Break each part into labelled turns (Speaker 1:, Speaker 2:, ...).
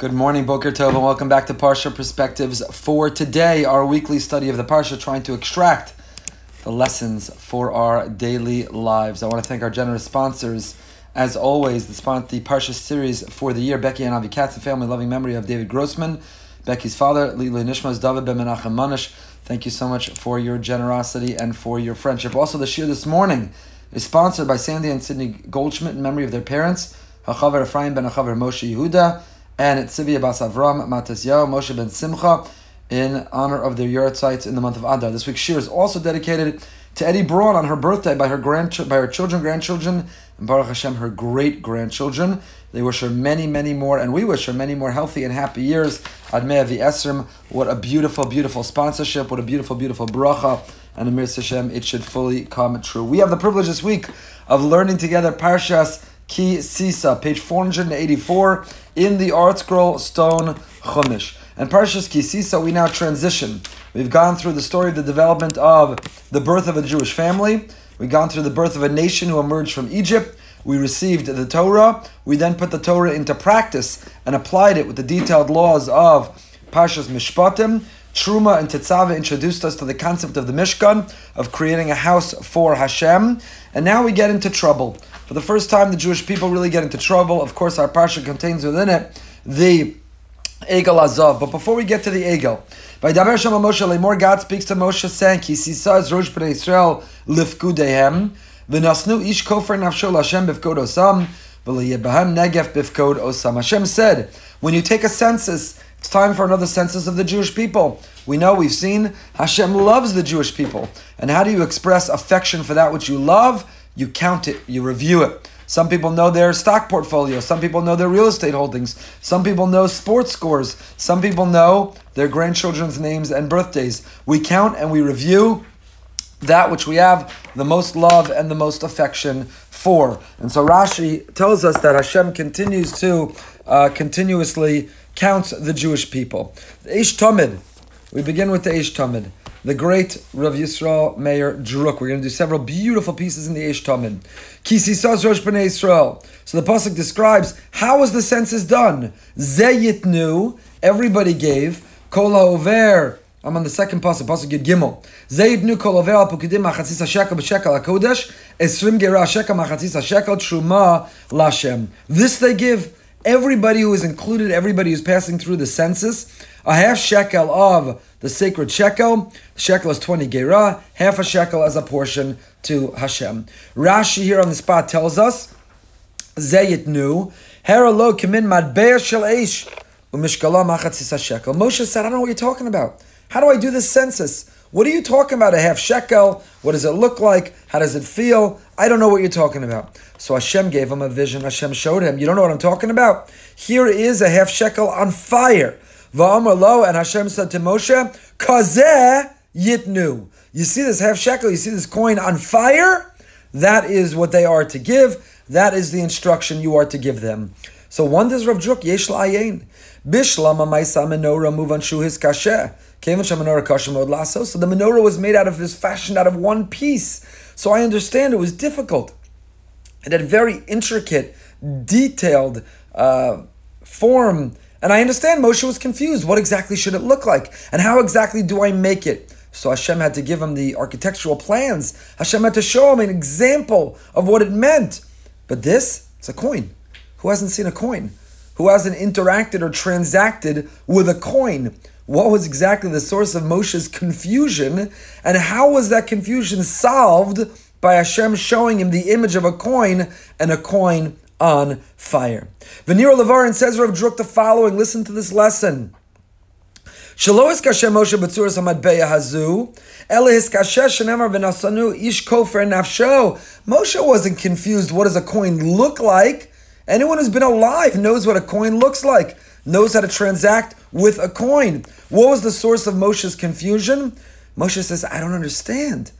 Speaker 1: Good morning, Boker Tov, and welcome back to Parsha Perspectives for today, our weekly study of the Parsha, trying to extract the lessons for our daily lives. I want to thank our generous sponsors. As always, the, spon- the Parsha series for the year, Becky and Avi Katz, a family loving memory of David Grossman, Becky's father, Lili Nishmas, David Ben Menachem Manish. Thank you so much for your generosity and for your friendship. Also, the shir this morning is sponsored by Sandy and Sydney Goldschmidt in memory of their parents, Hachaver Ephraim Ben Hachaver Moshe Yehuda, and Tzivia Bas Avram Matasyahu Moshe Ben Simcha in honor of their yahrzeit in the month of Adar. This week's shir is also dedicated to Eddie Braun on her birthday by her grand by her children, grandchildren, and Baruch Hashem, her great grandchildren. They wish her many, many more, and we wish her many more healthy and happy years. Admei Avi Esrim, what a beautiful, beautiful sponsorship, what a beautiful, beautiful bracha, and Amir Hashem, it should fully come true. We have the privilege this week of learning together Parshas Ki Sisa, page 484 in the ArtScroll Stone Chumash. And Parshas Ki Sisa, we now transition. We've gone through the story of the development of the birth of a Jewish family. We've gone through the birth of a nation who emerged from Egypt. We received the Torah. We then put the Torah into practice and applied it with the detailed laws of Parshas Mishpatim. Truma and Tetzaveh introduced us to the concept of the Mishkan, of creating a house for Hashem. And now we get into trouble. For the first time, the Jewish people really get into trouble. Of course, our Parsha contains within it the Egel Azov. But before we get to the Egel, by Daber Shema Moshe Lemor, God speaks to Moshe saying, Ki sisa Rosh Bnei Israel lifkudehem, v'nasnu ish kofer nafsho Hashem bifkod osam, v'liyebahem negef bifkod osam. Hashem said, when you take a census, it's time for another census of the Jewish people. We know, we've seen, Hashem loves the Jewish people. And how do you express affection for that which you love? You count it, you review it. Some people know their stock portfolio. Some people know their real estate holdings. Some people know sports scores. Some people know their grandchildren's names and birthdays. We count and we review that which we have the most love and the most affection for. And so Rashi tells us that Hashem continues to uh, continuously count the Jewish people. The Eish Tamid. We begin with the Eish Tamid the great Rav Yisrael Meir Druk. We're going to do several beautiful pieces in the Eish Tamid. Kisisas Rosh B'nai Israel. So the pasuk describes how was the census done. Zeyitnu, everybody gave. Kol over. I'm on the second pasuk, pasuk Yud Gimel. Zeyitnu kol over al pukidim machatzis shekel b'shekel hakodesh esrim gera shekel machatzis shekel truma lashem. This they give everybody who is included, everybody who's passing through the census, a half shekel of the sacred shekel. Shekel is 20 gerah, half a shekel as a portion to Hashem. Rashi here on the spot tells us, Zayit nu, Heralo madbeir shel shekel. Moshe said, I don't know what you're talking about. How do I do this census? What are you talking about? A half shekel? What does it look like? How does it feel? I don't know what you're talking about. So Hashem gave him a vision. Hashem showed him. You don't know what I'm talking about? Here is a half shekel on fire. And Hashem said to Moshe, Kazeh yitnu. You see this half shekel, you see this coin on fire? That is what they are to give. That is the instruction you are to give them. So one does Rav Druk, yesh la'ayin. Bishlama maisa menorah muvan shuhis kasheh. So the menorah was made out of this, fashioned out of one piece. So I understand it was difficult. It had very intricate, detailed uh, form and I understand Moshe was confused. What exactly should it look like? And how exactly do I make it? So Hashem had to give him the architectural plans. Hashem had to show him an example of what it meant. But this, it's a coin. Who hasn't seen a coin? Who hasn't interacted or transacted with a coin? What was exactly the source of Moshe's confusion? And how was that confusion solved by Hashem showing him the image of a coin and a coin on fire. Venira Levarin says Rav Druk the following. Listen to this lesson. Moshe wasn't confused. What does a coin look like? Anyone who's been alive knows what a coin looks like, knows how to transact with a coin. What was the source of Moshe's confusion? Moshe says, I don't understand.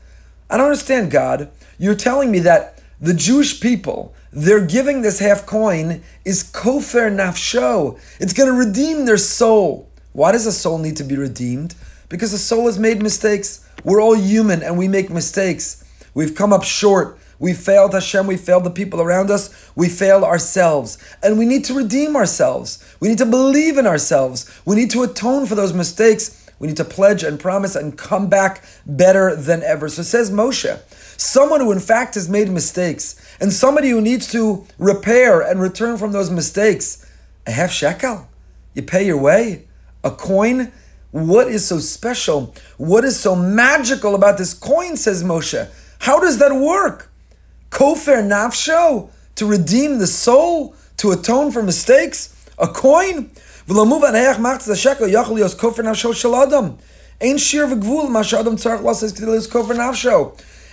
Speaker 1: I don't understand, God. You're telling me that the Jewish people, they're giving this half coin is kofer nafsho. It's going to redeem their soul. Why does a soul need to be redeemed? Because the soul has made mistakes. We're all human and we make mistakes. We've come up short. We failed Hashem, we failed the people around us, we failed ourselves. And we need to redeem ourselves. We need to believe in ourselves. We need to atone for those mistakes. We need to pledge and promise and come back better than ever. So says Moshe, someone who in fact has made mistakes, and somebody who needs to repair and return from those mistakes, a half shekel, you pay your way, a coin. What is so special? What is so magical about this coin, says Moshe? How does that work? Kofer nafsho, to redeem the soul, to atone for mistakes? A coin?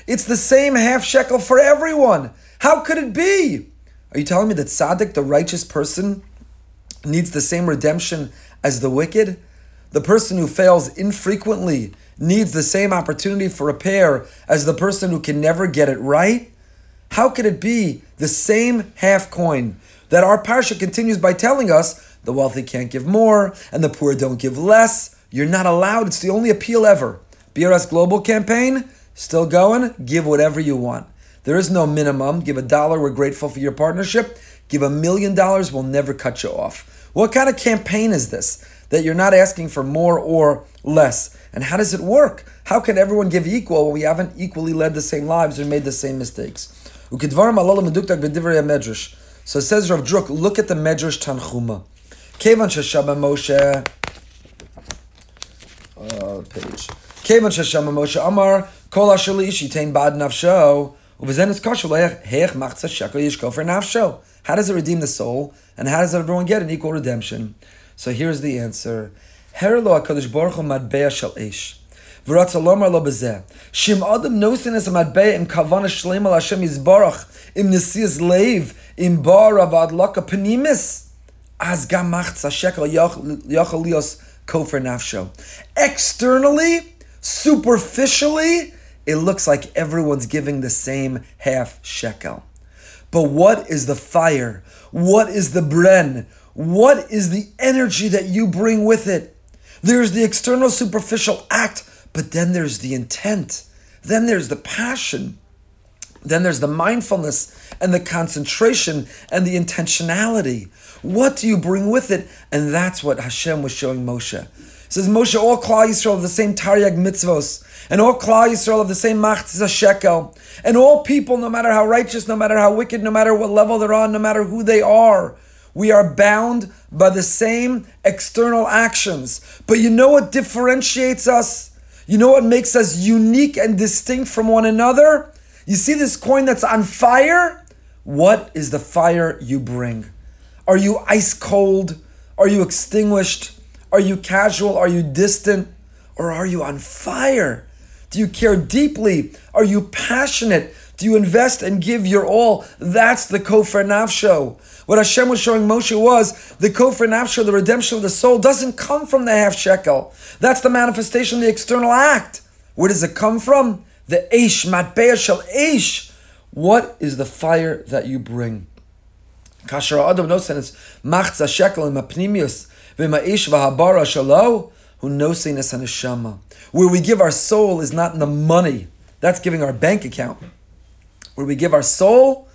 Speaker 1: It's the same half shekel for everyone. How could it be? Are you telling me that tzaddik, the righteous person, needs the same redemption as the wicked? The person who fails infrequently needs the same opportunity for repair as the person who can never get it right? How could it be the same half coin that our parsha continues by telling us the wealthy can't give more and the poor don't give less? You're not allowed. It's the only appeal ever. BRS Global Campaign, still going. Give whatever you want. There is no minimum. Give a dollar. We're grateful for your partnership. Give a million dollars. We'll never cut you off. What kind of campaign is this? That you're not asking for more or less. And how does it work? How can everyone give equal when we haven't equally led the same lives or made the same mistakes? So it says Rav Druk, look at the Medrash Tanchuma. Kevan Shashaba Moshe. Uh, page. Kevan Shashaba Moshe Amar, Kol Ashali Shitain Bad Nafsho. Uvezen is kosher hech machza shekel yishko for. How does it redeem the soul? And how does everyone get an equal redemption? So here's the answer. Herlo HaKadosh Baruch Hu madbeya shel ish. V'ratza lomar lo bezeh. Shim adam nosin es madbeya im kavana shleim al Hashem yizbarach im nesias leiv im bar avad laka penimis. Az gam machza shekel kofer nafsho. Externally, superficially, it looks like everyone's giving the same half shekel. But what is the fire? What is the bren? What is the energy that you bring with it? There's the external superficial act, but then there's the intent. Then there's the passion. Then there's the mindfulness and the concentration and the intentionality. What do you bring with it? And that's what Hashem was showing Moshe. Says Moshe, all Klal Yisrael of the same Taryag mitzvos, and all Klal Yisrael of the same Machzah shekel, and all people, no matter how righteous, no matter how wicked, no matter what level they're on, no matter who they are, we are bound by the same external actions. But you know what differentiates us? You know what makes us unique and distinct from one another? You see this coin that's on fire? What is the fire you bring? Are you ice cold? Are you extinguished? Are you casual? Are you distant? Or are you on fire? Do you care deeply? Are you passionate? Do you invest and give your all? That's the Kofer Nafsho. What Hashem was showing Moshe was the Kofer Nafsho, the redemption of the soul, doesn't come from the half shekel. That's the manifestation of the external act. Where does it come from? The Eish, Matbeah Shel Eish. What is the fire that you bring? Kasher Adam Nosenes, Machza Shekel and Mapnimius, V'maish V'habara Shalo, Who Nosenes Haneshama. Where we give our soul is not in the money. That's giving our bank account. Where we give our soul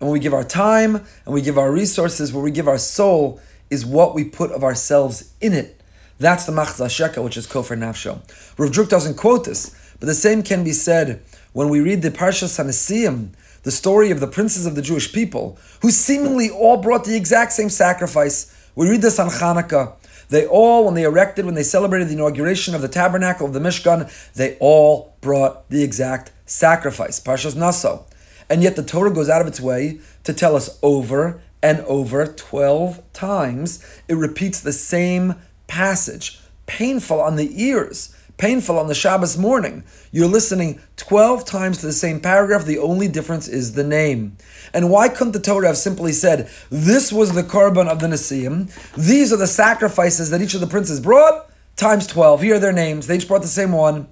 Speaker 1: and when we give our time and we give our resources, where we give our soul, is what we put of ourselves in it. That's the machzah sheka, which is kofer nafsho. Rav Druk doesn't quote this, but the same can be said when we read the Parsha Hanesim, the story of the princes of the Jewish people, who seemingly all brought the exact same sacrifice. We read this on Hanukkah. They all, when they erected, when they celebrated the inauguration of the tabernacle of the Mishkan, they all brought the exact sacrifice. Parshas Naso. And yet the Torah goes out of its way to tell us over and over 12 times. It repeats the same passage. Painful on the ears, painful on the Shabbos morning. You're listening 12 times to the same paragraph. The only difference is the name. And why couldn't the Torah have simply said, This was the korban of the Nesiim, these are the sacrifices that each of the princes brought, times 12. Here are their names. They each brought the same one.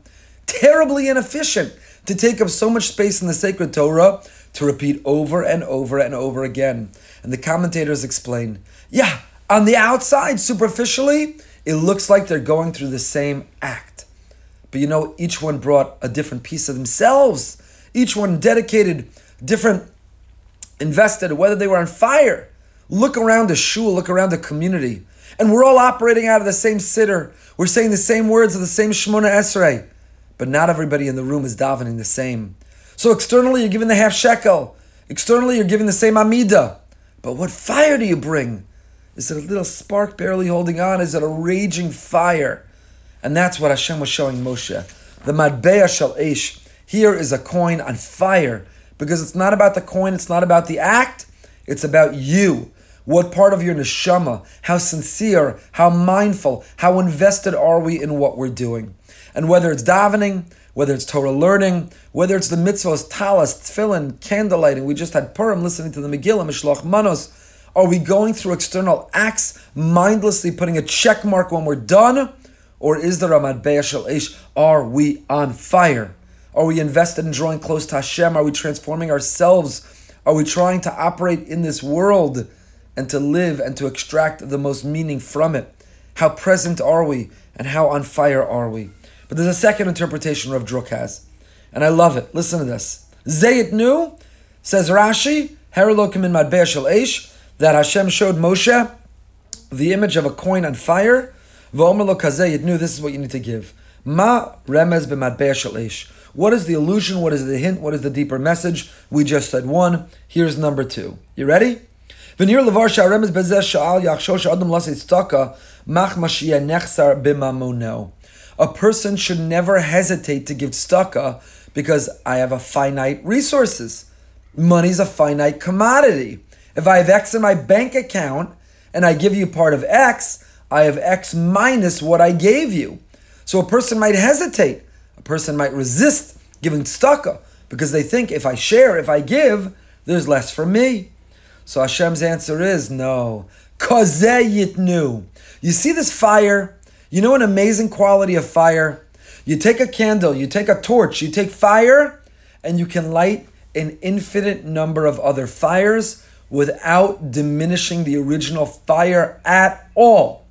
Speaker 1: Terribly inefficient to take up so much space in the sacred Torah to repeat over and over and over again. And the commentators explain, yeah, on the outside, superficially, it looks like they're going through the same act. But you know, each one brought a different piece of themselves. Each one dedicated different invested, whether they were on fire. Look around the shul, look around the community. And we're all operating out of the same siddur. We're saying the same words of the same Shemona Esrei. But not everybody in the room is davening the same. So externally, you're giving the half shekel. Externally, you're giving the same amida. But what fire do you bring? Is it a little spark barely holding on? Is it a raging fire? And that's what Hashem was showing Moshe. The Madbeya Shal Eish. Here is a coin on fire. Because it's not about the coin, it's not about the act, it's about you. What part of your neshama, how sincere, how mindful, how invested are we in what we're doing? And whether it's davening, whether it's Torah learning, whether it's the mitzvahs, talis, tefillin, candlelighting, we just had Purim listening to the Megillah, Mishloach Manos, are we going through external acts, mindlessly putting a check mark when we're done? Or is the Madbeya Shel Eish? Are we on fire? Are we invested in drawing close to Hashem? Are we transforming ourselves? Are we trying to operate in this world and to live and to extract the most meaning from it? How present are we and how on fire are we? But there's a second interpretation Rav Druk has, and I love it. Listen to this. Zayit knew, says Rashi, Heralokim in Madbeya Shel Eish, that Hashem showed Moshe the image of a coin on fire. V'omer knew this is what you need to give. Ma remez b'madbeya shel eish. What is the illusion? What is the hint? What is the deeper message? We just said one. Here's number two. You ready? V'nir levar sha'remez bezeh sha'al yachshosh adam lasei tztaka mach mashiyah nechsar b'mamono. A person should never hesitate to give tztaka because I have a finite resources. Money's a finite commodity. If I have X in my bank account and I give you part of X, I have X minus what I gave you. So a person might hesitate. A person might resist giving tzedakah because they think if I share, if I give, there's less for me. So Hashem's answer is no. yitnu. You see this fire? You know an amazing quality of fire? You take a candle, you take a torch, you take fire, and you can light an infinite number of other fires without diminishing the original fire at all.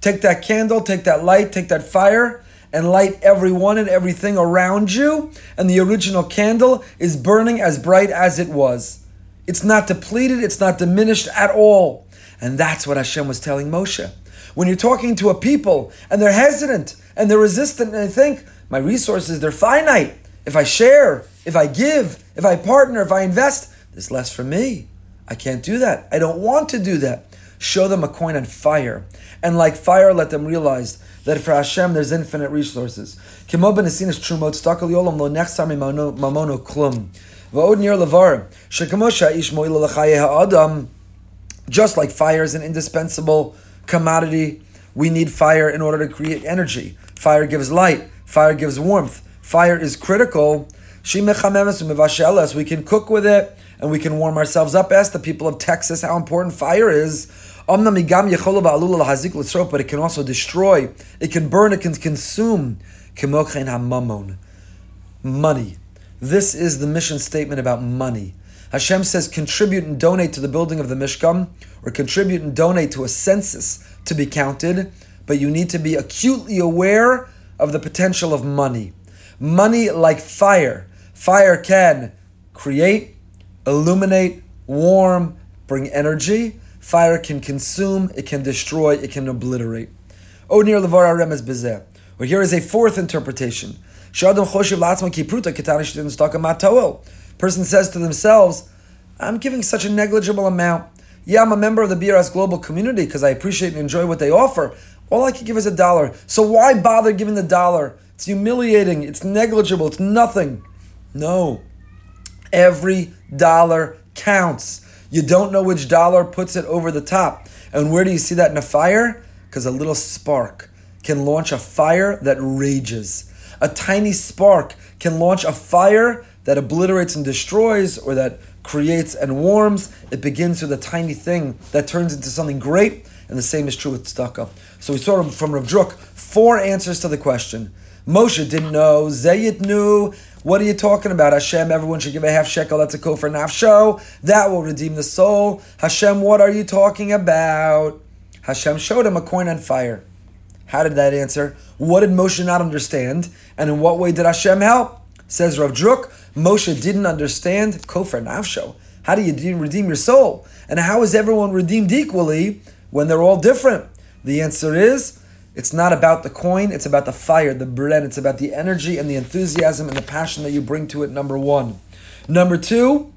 Speaker 1: Take that candle, take that light, take that fire, and light everyone and everything around you, and the original candle is burning as bright as it was. It's not depleted, it's not diminished at all. And that's what Hashem was telling Moshe. When you're talking to a people and they're hesitant and they're resistant and they think, my resources, they're finite. If I share, if I give, if I partner, if I invest, there's less for me. I can't do that. I don't want to do that. Show them a coin on fire. And like fire, let them realize that for Hashem there's infinite resources. Just like fire is an indispensable commodity, we need fire in order to create energy. Fire gives light, fire gives warmth, fire is critical. We can cook with it and we can warm ourselves up. Ask the people of Texas how important fire is. But it can also destroy, it can burn, it can consume. Money. This is the mission statement about money. Hashem says, contribute and donate to the building of the Mishkan, or contribute and donate to a census to be counted, but you need to be acutely aware of the potential of money. Money, like fire, fire can create, illuminate, warm, bring energy. Fire can consume, it can destroy, it can obliterate. Oh, Onir levar remes bezeh. Well, here is a fourth interpretation. Person says to themselves, I'm giving such a negligible amount. Yeah, I'm a member of the BRS Global community because I appreciate and enjoy what they offer. All I can give is a dollar. So why bother giving the dollar? It's humiliating. It's negligible. It's nothing. No. Every dollar counts. You don't know which dollar puts it over the top. And where do you see that in a fire? Because a little spark can launch a fire that rages. A tiny spark can launch a fire that obliterates and destroys or that creates and warms. It begins with a tiny thing that turns into something great. And the same is true with tzedakah. So we saw from Rav Druk four answers to the question. Moshe didn't know. Zayit knew. What are you talking about? Hashem, everyone should give a half shekel. That's a kofar nafsho. That will redeem the soul. Hashem, what are you talking about? Hashem showed him a coin on fire. How did that answer? What did Moshe not understand? And in what way did Hashem help? Says Rav Druk, Moshe didn't understand Kofer Nafsho. How do you redeem your soul? And how is everyone redeemed equally when they're all different? The answer is it's not about the coin, it's about the fire, the bren, it's about the energy and the enthusiasm and the passion that you bring to it, number one. Number two,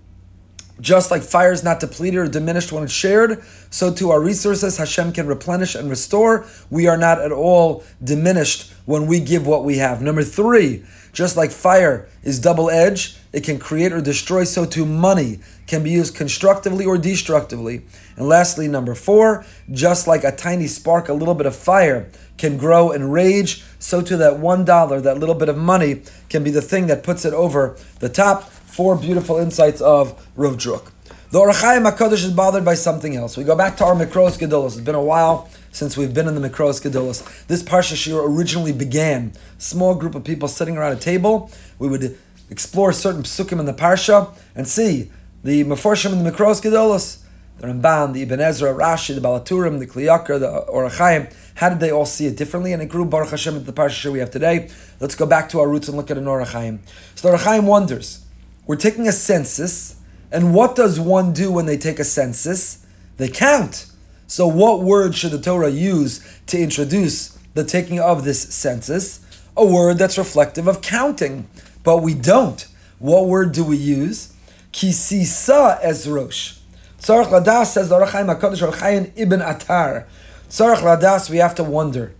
Speaker 1: just like fire is not depleted or diminished when it's shared, so too our resources Hashem can replenish and restore. We are not at all diminished when we give what we have. Number three, just like fire is double edged, it can create or destroy, so too money can be used constructively or destructively. And lastly, number four, just like a tiny spark, a little bit of fire can grow and rage, so too that one dollar, that little bit of money, can be the thing that puts it over the top. Four beautiful insights of Rav Druk. The Ohr HaChaim HaKadosh is bothered by something else. We go back to our Mikros Gedolos. It's been a while since we've been in the Mikros Gedolos. This Parsha Shir originally began, small group of people sitting around a table. We would explore certain psukim in the Parsha and see the Meforshim and the Mikros Gedolos, the Ramban, the Ibn Ezra, Rashi, the Baal HaTurim, the Kli Yakar, the Ohr HaChaim. How did they all see it differently? And it grew Baruch Hashem into the Parsha we have today. Let's go back to our roots and look at an Ohr HaChaim. So the Ohr HaChaim wonders, we're taking a census, and what does one do when they take a census? They count. So, what word should the Torah use to introduce the taking of this census? A word that's reflective of counting. But we don't. What word do we use? Kisisa ezrosh. Tzarech Ladas says the Ohr HaChaim HaKadosh Chaim Ibn Atar. Tzarech Ladas, we have to wonder.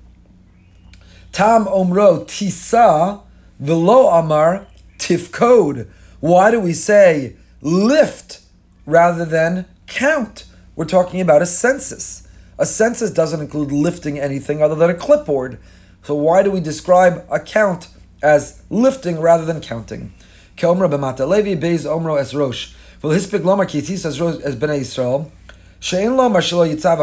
Speaker 1: Tam Omro Tisa Velo Amar Tifkod. Why do we say lift rather than count? We're talking about a census. A census doesn't include lifting anything other than a clipboard. So why do we describe a count as lifting rather than counting? Omro es kitis as as yitzav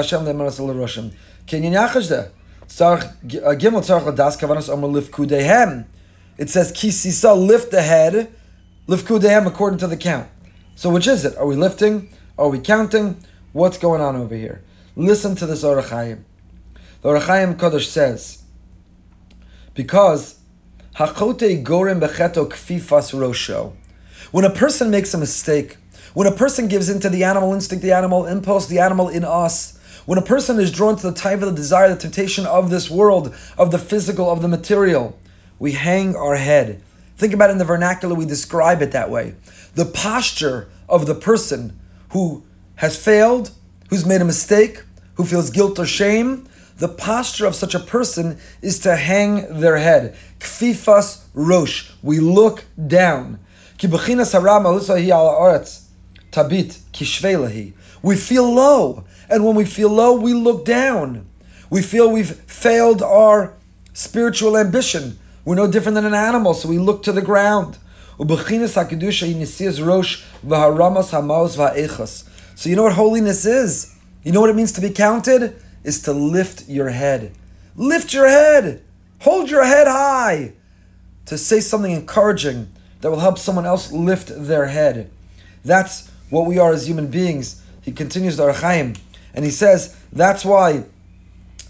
Speaker 1: uh, lift. It says kisisa lift the head lift Lifkudehem according to the count. So which is it? Are we lifting? Are we counting? What's going on over here? Listen to this Ohr HaChaim. The Ohr HaChaim Kodesh says, because Hachote Gorim Becheto Kfifas Rosho. When a person makes a mistake, when a person gives into the animal instinct, the animal impulse, the animal in us, when a person is drawn to the type of the desire, the temptation of this world, of the physical, of the material, we hang our head. Think about it in the vernacular, we describe it that way. The posture of the person who has failed, who's made a mistake, who feels guilt or shame, the posture of such a person is to hang their head. Kfifas rosh. We look down. Tabit We feel low. And when we feel low, we look down. We feel we've failed our spiritual ambition. We're no different than an animal, so we look to the ground. So you know what holiness is? You know what it means to be counted? Is to lift your head. Lift your head. Hold your head high. To say something encouraging that will help someone else lift their head. That's what we are as human beings. He continues the Ohr HaChaim, and he says that's why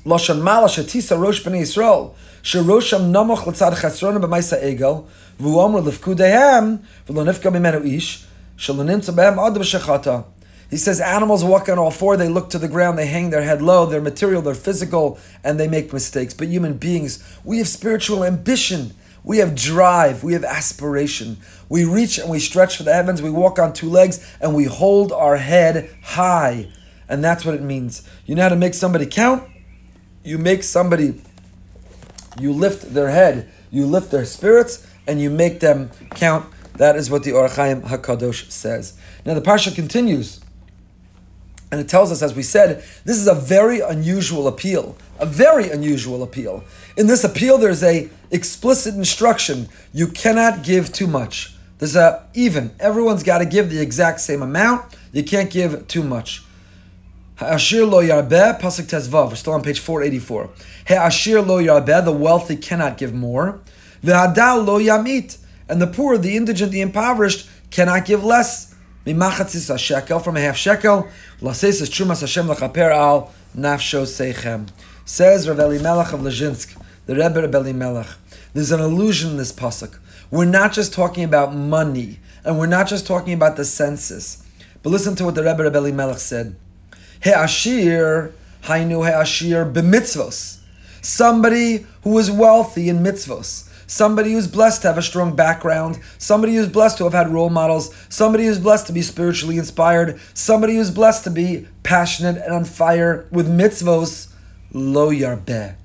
Speaker 1: Lashon Mala Shatisa Rosh Bnei Yisrael Sherosham Namoch L'tzad Chesrona B'Maisa Egel V'uamr L'fkudehem V'lo Nifka Mimenu Ish Shelo Nimtza Ad B'Shechata he says animals walk on all four, they look to the ground, they hang their head low, they're material, they're physical, and they make mistakes. But human beings, we have spiritual ambition, we have drive, we have aspiration. We reach and we stretch for the heavens, we walk on two legs, and we hold our head high. And that's what it means. You know how to make somebody count? You make somebody you lift their head, you lift their spirits, and you make them count. That is what the Ohr HaChaim Hakadosh says. Now the parsha continues, and it tells us, as we said, this is a very unusual appeal, a very unusual appeal. In this appeal, there's a explicit instruction: you cannot give too much. There's a even. Everyone's got to give the exact same amount. You can't give too much. Ha'ashir lo yarbeh, pasuk tezvav. We're still on page 484. Ha'ashir lo yarbeh, the wealthy cannot give more. Ve'adal lo yamit, and the poor, the indigent, the impoverished cannot give less. Mimachatzis a shekel, from a half shekel. Lases is trumas Hashem lachaper al nafsho seichem. Says Rav Elimelech of Lezhinsk, the Rebbe Rav Elimelech. There's an allusion in this pasuk. we're not just talking about money, and we're not just talking about the census. But listen to what the Rebbe Rebbe Melech said. He'ashir, hainu he'ashir b'mitzvos. Somebody who is wealthy in mitzvos. Somebody who's blessed to have a strong background. Somebody who's blessed to have had role models. Somebody who's blessed to be spiritually inspired. Somebody who's blessed to be passionate and on fire with mitzvos. Lo yarbeh.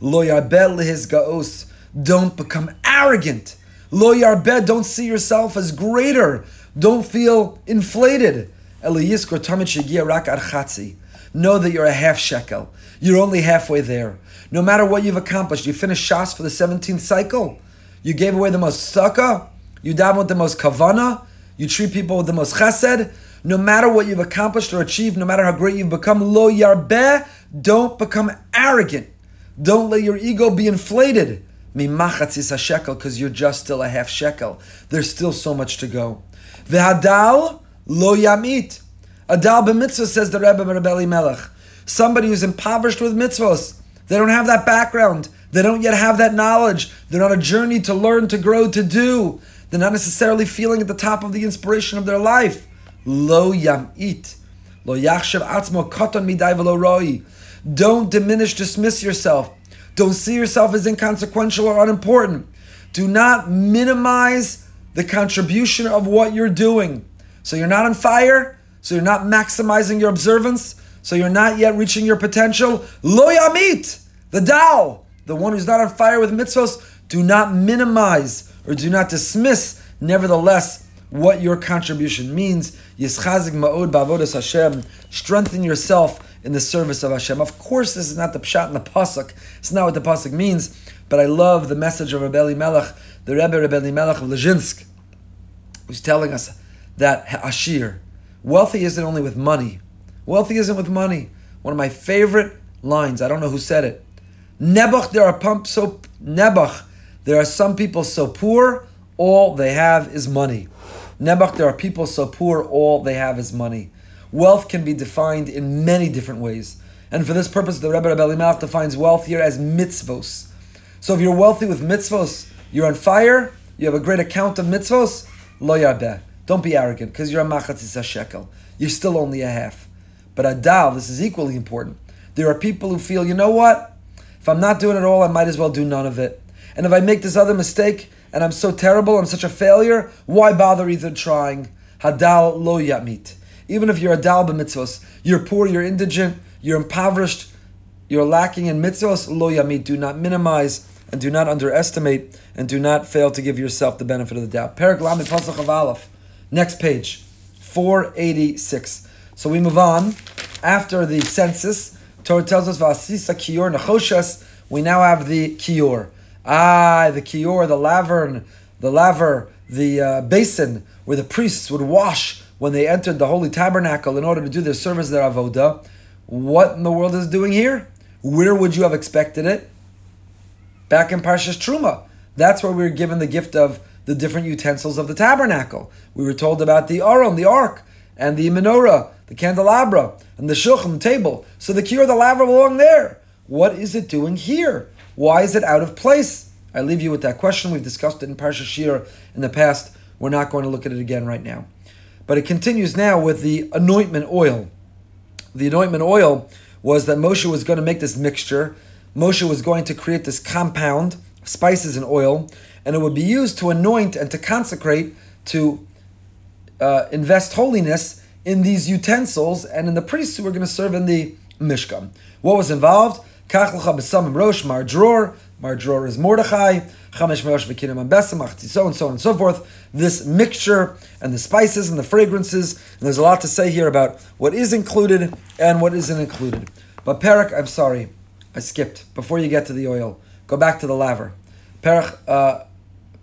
Speaker 1: Lo yarbeh lehis gaos. Don't become arrogant. Lo yarbeh. Don't see yourself as greater. Don't feel inflated. Know that you're a half shekel. You're only halfway there. No matter what you've accomplished, you finished Shas for the 17th cycle. You gave away the most sukkah. You daven with the most kavana. You treat people with the most chesed. No matter what you've accomplished or achieved, no matter how great you've become, lo yarbeh, don't become arrogant. Don't let your ego be inflated. Mimachatzis a shekel, because you're just still a half shekel. There's still so much to go. V'hadal lo yamit. Adal b'mitzvah says the Rebbe Rebbe Melech. Somebody who's impoverished with mitzvahs. They don't have that background. They don't yet have that knowledge. They're on a journey to learn, to grow, to do. They're not necessarily feeling at the top of the inspiration of their life. Lo yamit. Lo yachshav atzmo katan midai v'lo roi. Don't diminish, dismiss yourself. Don't see yourself as inconsequential or unimportant. Do not minimize the contribution of what you're doing. So you're not on fire, so you're not maximizing your observance, so you're not yet reaching your potential. Lo yamit, the Tao, the one who's not on fire with mitzvos, do not minimize or do not dismiss, nevertheless, what your contribution means. Yischazik ma'od ba'avodas Hashem. Strengthen yourself in the service of Hashem. Of course, this is not the pshat in the pasuk. It's not what the pasuk means. But I love the message of Rebbe Melech, the Rebbe Rebbe Melech of Lezhinsk, who's telling us that Ashir, wealthy isn't only with money, Wealthy isn't with money. One of my favorite lines. I don't know who said it. Nebuch, there are pump so Nebuch, there are some people so poor, all they have is money. Nebuch, there are people so poor, all they have is money. Wealth can be defined in many different ways. And for this purpose, the Rebbe Rebbe Elimelech defines wealth here as mitzvos. So if you're wealthy with mitzvos, you're on fire, you have a great account of mitzvos, lo yarbeh. Don't be arrogant, because you're a machatzis shekel. You're still only a half. But adal, this is equally important. There are people who feel, you know what? If I'm not doing it all, I might as well do none of it. And if I make this other mistake and I'm so terrible, I'm such a failure, why bother even trying? Hadal lo yamit. Even if you're a dal b'mitzvos, you're poor, you're indigent, you're impoverished, you're lacking in mitzvos, lo yamit. Do not minimize and do not underestimate and do not fail to give yourself the benefit of the doubt. Perak Lamed Pasach of Aleph. Next page, 486. So we move on. After the census, Torah tells us Vasisa Kior Nechoshas. We now have the Kior. Ah, the Kior, the lavern, the laver, the uh, basin where the priests would wash when they entered the holy tabernacle in order to do their service, their avoda. What in the world is doing here? Where would you have expected it? Back in Parshas Truma. That's where we were given the gift of the different utensils of the tabernacle. We were told about the aron, the ark, and the menorah, the candelabra, and the shulchan, the table. So the kiyur, the laver belong there. What is it doing here? Why is it out of place? I leave you with that question. We've discussed it in Parsha Shir in the past. We're not going to look at it again right now. But it continues now with the anointment oil. The anointment oil was that Moshe was going to make this mixture. Moshe was going to create this compound, spices and oil, and it would be used to anoint and to consecrate, to uh, invest holiness in these utensils and in the priests who were going to serve in the Mishkan. What was involved? Kachlecha b'samim rosh mar dror. Mar dror is Mordechai. Chamesh merosh v'kinim ambesim so and so on and so forth. This mixture and the spices and the fragrances. And there's a lot to say here about what is included and what isn't included. But Perak, I'm sorry, I skipped. Before you get to the oil, go back to the laver. Perak, uh,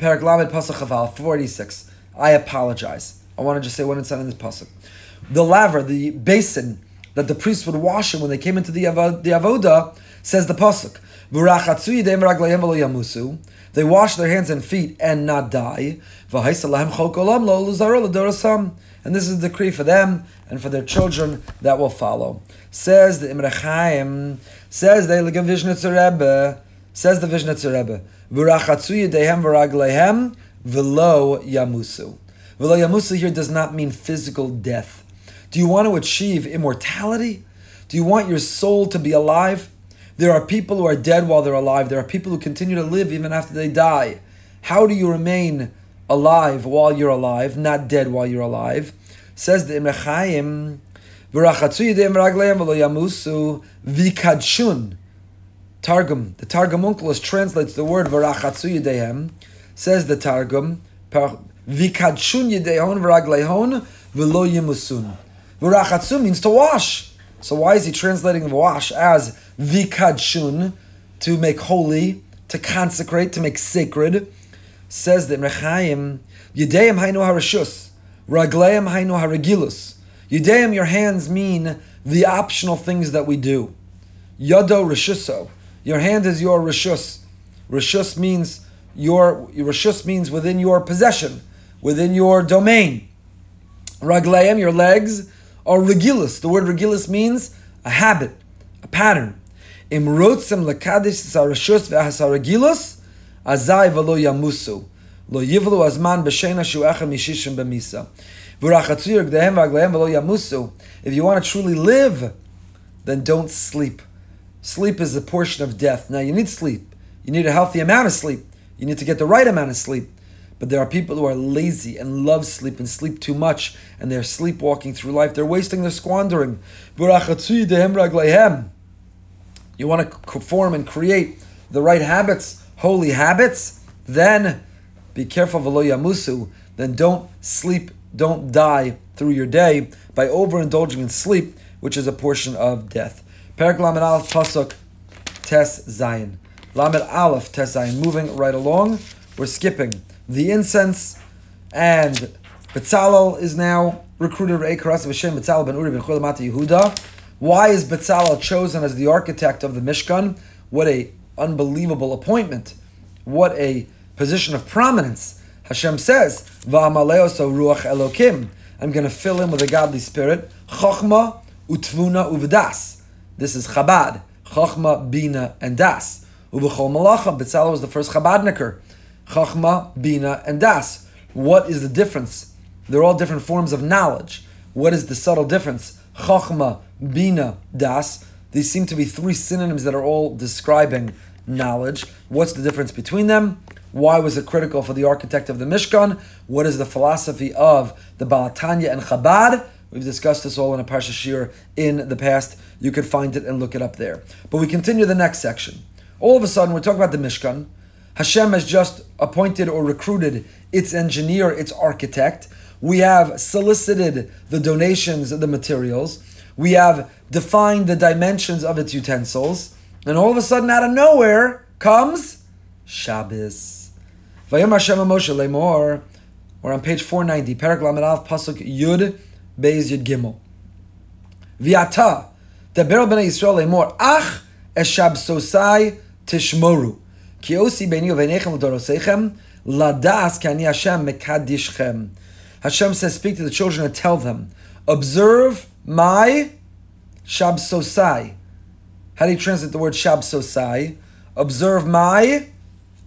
Speaker 1: Perak Lamed Pasach Chaval, 46. I apologize. I want to just say one inside in this pasuk. The laver, the basin that the priests would wash in when they came into the, avo- the avoda, says the pasuk. They wash their hands and feet and not die. And this is a decree for them and for their children that will follow. Says the Imre Chaim, says the Vizhnitzer Rebbe, says the Vizhnitzer Rebbe, velo yamusu. Velo yamusu here does not mean physical death. Do you want to achieve immortality? Do you want your soul to be alive? There are people who are dead while they're alive. There are people who continue to live even after they die. How do you remain alive while you're alive, not dead while you're alive? Says the Imre Chaim, Velo Yamusu. vikadshun. Targum. The Targum Onkelos translates the word varachatzu yedehem. Says the Targum, vikadshun yedehon v'raglehon v'lo yimusun. Varachatzu means to wash. So why is he translating wash as vikadshun, to make holy, to consecrate, to make sacred? Says the Rechaim, yedeim hainu harashus, ragleim hainu haragilus. Yedeim, your hands mean the optional things that we do. Yado rishuso, your hand is your rishus. Rishus means your rishus means within your possession, within your domain. Ragleim, your legs, are regilus. The word regilus means a habit, a pattern. Imrotzem lekadish sarashus ve'hasaragilus, azai v'lo yamusu. Lo yivlu azman b'shena shu'echa mishishim b'misa. V'rachatzu yirgdehem v'aglehem v'lo yamusu. If you want to truly live, then don't sleep. Sleep is a portion of death. Now you need sleep. You need a healthy amount of sleep. You need to get the right amount of sleep. But there are people who are lazy and love sleep and sleep too much, and they're sleepwalking through life. They're wasting, they're squandering. You want to form and create the right habits, holy habits, then be careful, yamusu. Then don't sleep, don't die through your day by overindulging in sleep, which is a portion of death. Perak Lamed Aleph Pasuk Tes Zayin. Lamed Aleph Tes Zayin. Moving right along, we're skipping the incense, and Betzalel is now recruited Re'ekaras Hashem Betzalel ben Uri ben Chulamata Yehuda. Why is Betzalel chosen as the architect of the Mishkan? What a unbelievable appointment! What a position of prominence! Hashem says, "Va'amaleoso ruach Elokim." I'm going to fill him with a godly spirit, chachma utvuna uvdas. This is Chabad, chachma, bina, and das. Uvechol malacha. Betzalel was the first Chabadniker. Chachma, Bina, and Das. What is the difference? They're all different forms of knowledge. What is the subtle difference? Chachma, Bina, Das. These seem to be three synonyms that are all describing knowledge. What's the difference between them? Why was it critical for the architect of the Mishkan? What is the philosophy of the Baal HaTanya and Chabad? We've discussed this all in a Parsha Shir in the past. You could find it and look it up there. But we continue the next section. All of a sudden, we're talking about the Mishkan. Hashem has just appointed or recruited its engineer, its architect. We have solicited the donations, the materials. We have defined the dimensions of its utensils. And all of a sudden, out of nowhere, comes Shabbos. We're on page 490, Perak Lamed Pasuk Yud, Beis Yud Gimel. Viata, Deber Bnei Yisrael Lemor, Ach Eshab Sosai Tishmoru. Ki osi beni uvenechem l'dorosechem, ladas ki ani Hashem mekadishchem. Hashem says, speak to the children and tell them, observe my shabsosai. How do you translate the word shabsosai? Observe my,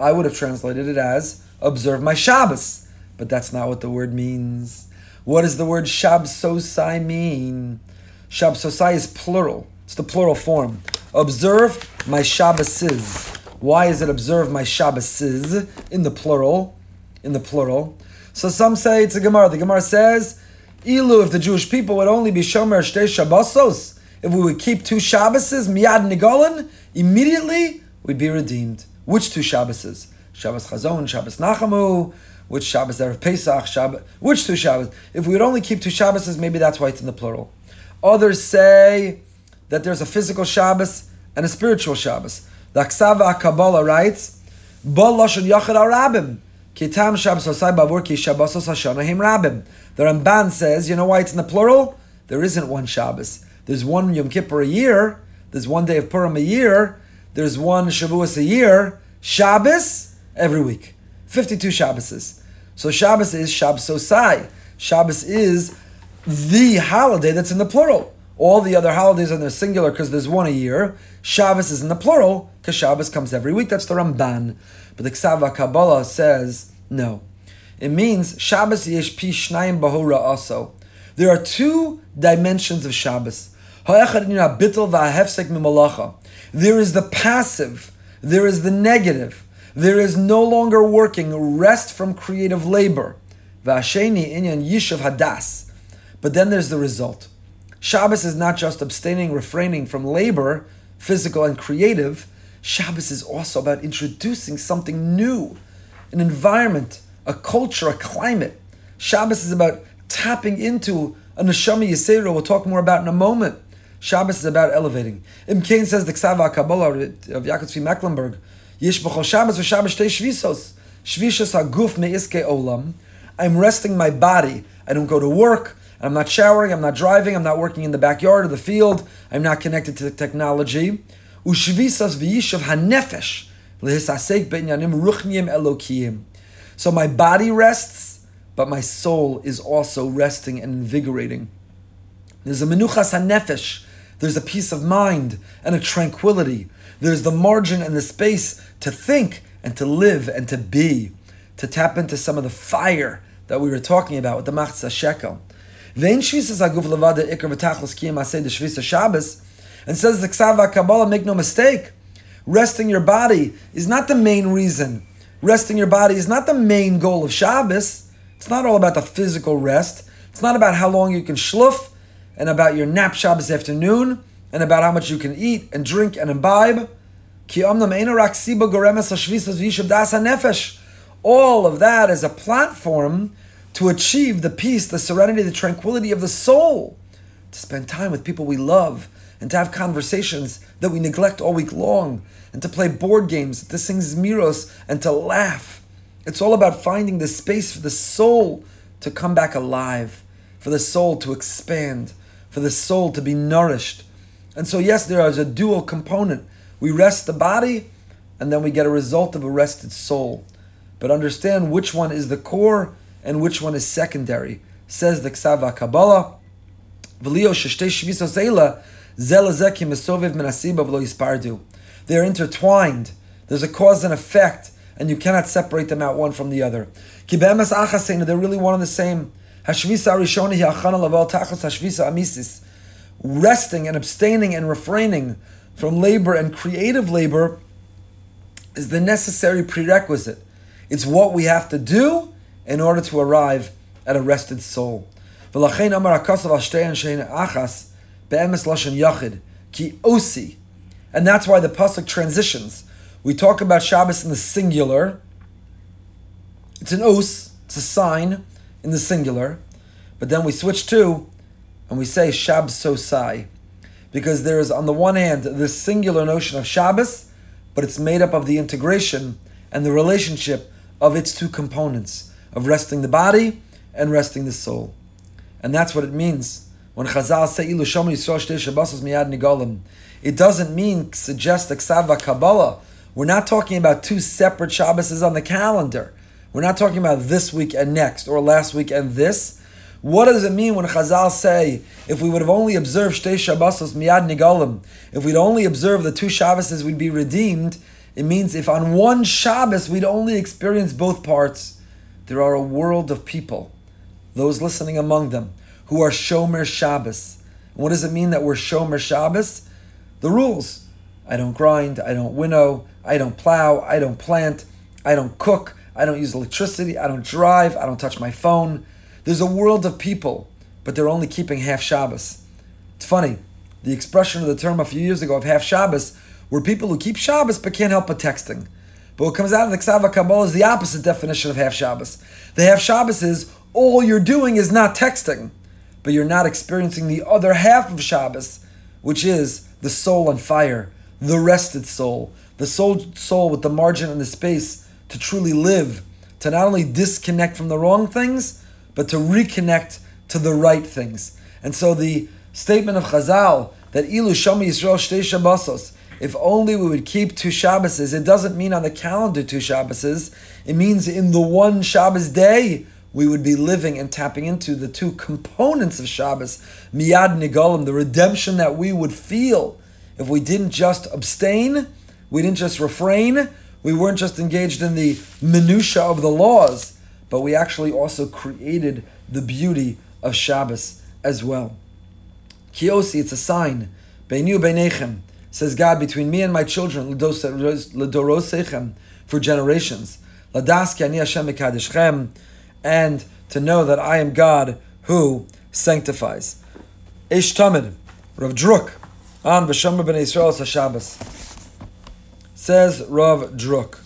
Speaker 1: I would have translated it as, observe my Shabbos. But that's not what the word means. What does the word shabsosai mean? Shabsosai is plural. It's the plural form. Observe my Shabboses. Why is it observe my Shabbases in the plural? In the plural. So some say it's a Gemara. The Gemara says, Ilu, if the Jewish people would only be Shomer Shtei Shabbosos, if we would keep two Shabbases, Miyad Nigolan, immediately we'd be redeemed. Which two Shabbases? Shabbos Chazon, Shabbos Nachamu, which Shabbos Erev Pesach, Shabbos, which two Shabbos? If we would only keep two Shabbases, maybe that's why it's in the plural. Others say that there's a physical Shabbos and a spiritual Shabbos. The Aksava Kabbalah writes, Bol Lashon Yachid Arabim. Kitam Shabbos Osai Bavur Ki Shabbos Hashonahim Rabim. The Ramban says, you know why it's in the plural? There isn't one Shabbos. There's one Yom Kippur a year. There's one day of Purim a year. There's one Shavuos a year. Shabbos every week. 52 Shabboses. So Shabbos is Shabbos Osai. Shabbos is the holiday that's in the plural. All the other holidays are in the singular because there's one a year. Shabbos is in the plural because Shabbos comes every week. That's the Ramban. But the Ksava Kabbalah says no. It means Shabbos yesh pi shnayim bahura also. There are two dimensions of Shabbos. There is the passive, there is the negative, there is no longer working, rest from creative labor. hadas. But then there's the result. Shabbos is not just abstaining, refraining from labor, physical and creative. Shabbos is also about introducing something new, an environment, a culture, a climate. Shabbos is about tapping into a neshama yisera. We'll talk more about in a moment. Shabbos is about elevating. Im Kain says the Ksava Kabbalah of Yaakov Mecklenburg, Yish b'chol Shabbos v'Shabbos shtei shvisos. Shvishas haguf me'iske olam. I'm resting my body. I don't go to work. I'm not showering, I'm not driving, I'm not working in the backyard or the field, I'm not connected to the technology. V'yishav hanefesh elokiyim. So my body rests, but my soul is also resting and invigorating. There's a menuchas hanefesh, there's a peace of mind and a tranquility. There's the margin and the space to think and to live and to be, to tap into some of the fire that we were talking about with the Machzah Shekel. Shabbos, and says the Ksava Kabbalah, make no mistake, resting your body is not the main reason. Resting your body is not the main goal of Shabbos. It's not all about the physical rest. It's not about how long you can shluff, and about your nap Shabbos afternoon, and about how much you can eat and drink and imbibe. All of that is a platform to achieve the peace, the serenity, the tranquility of the soul, to spend time with people we love, and to have conversations that we neglect all week long, and to play board games, to sing zmiros, and to laugh. It's all about finding the space for the soul to come back alive, for the soul to expand, for the soul to be nourished. And so, yes, there is a dual component. We rest the body, and then we get a result of a rested soul. But understand which one is the core and which one is secondary. Says the Ksava Kabbalah, They're intertwined. There's a cause and effect, and you cannot separate them out one from the other. They're really one and the same. Resting and abstaining and refraining from labor and creative labor is the necessary prerequisite. It's what we have to do in order to arrive at a rested soul. And that's why the pasuk transitions. We talk about Shabbos in the singular. It's an os, it's a sign in the singular. But then we switch to, and we say Shab Sosai. Because there is, on the one hand, this singular notion of Shabbos, but it's made up of the integration and the relationship of its two components of resting the body and resting the soul. And that's what it means. When Chazal say Ilu Shabbosos Miyad Nigolim, it doesn't mean suggest Ksava Kabbalah. We're not talking about two separate Shabboses on the calendar. We're not talking about this week and next, or last week and this. What does it mean when Chazal say, if we would have only observed Shtei Shabbosos Miyad Nigalim, if we'd only observed the two Shabboses, we'd be redeemed? It means if on one Shabbos we'd only experience both parts, there are a world of people, those listening among them, who are Shomer Shabbos. And what does it mean that we're Shomer Shabbos? The rules. I don't grind, I don't winnow, I don't plow, I don't plant, I don't cook, I don't use electricity, I don't drive, I don't touch my phone. There's a world of people, but they're only keeping half Shabbos. It's funny. The expression of the term a few years ago of half Shabbos were people who keep Shabbos but can't help but texting. But what comes out of the Ksava Kabbalah is the opposite definition of half Shabbos. The half Shabbos is all you're doing is not texting, but you're not experiencing the other half of Shabbos, which is the soul on fire, the rested soul, the soul, soul with the margin and the space to truly live, to not only disconnect from the wrong things, but to reconnect to the right things. And so the statement of Chazal that Ilu Shami Yisrael Shtei Shabbosos, if only we would keep two Shabbases. It doesn't mean on the calendar two Shabbases. It means in the one Shabbos day we would be living and tapping into the two components of Shabbos, miyad nigolim, the redemption that we would feel if we didn't just abstain, we didn't just refrain, we weren't just engaged in the minutia of the laws, but we actually also created the beauty of Shabbos as well. Kiosi, it's a sign. Beinu beinechem, says God, between me and my children, ledorosechem, for generations. Ladaski ani Hashem mekadeschem, and to know that I am God who sanctifies. Eish Tamid, Rav Druk, on B'Shomer Ben Yisrael Shabbos. Says Rav Druk.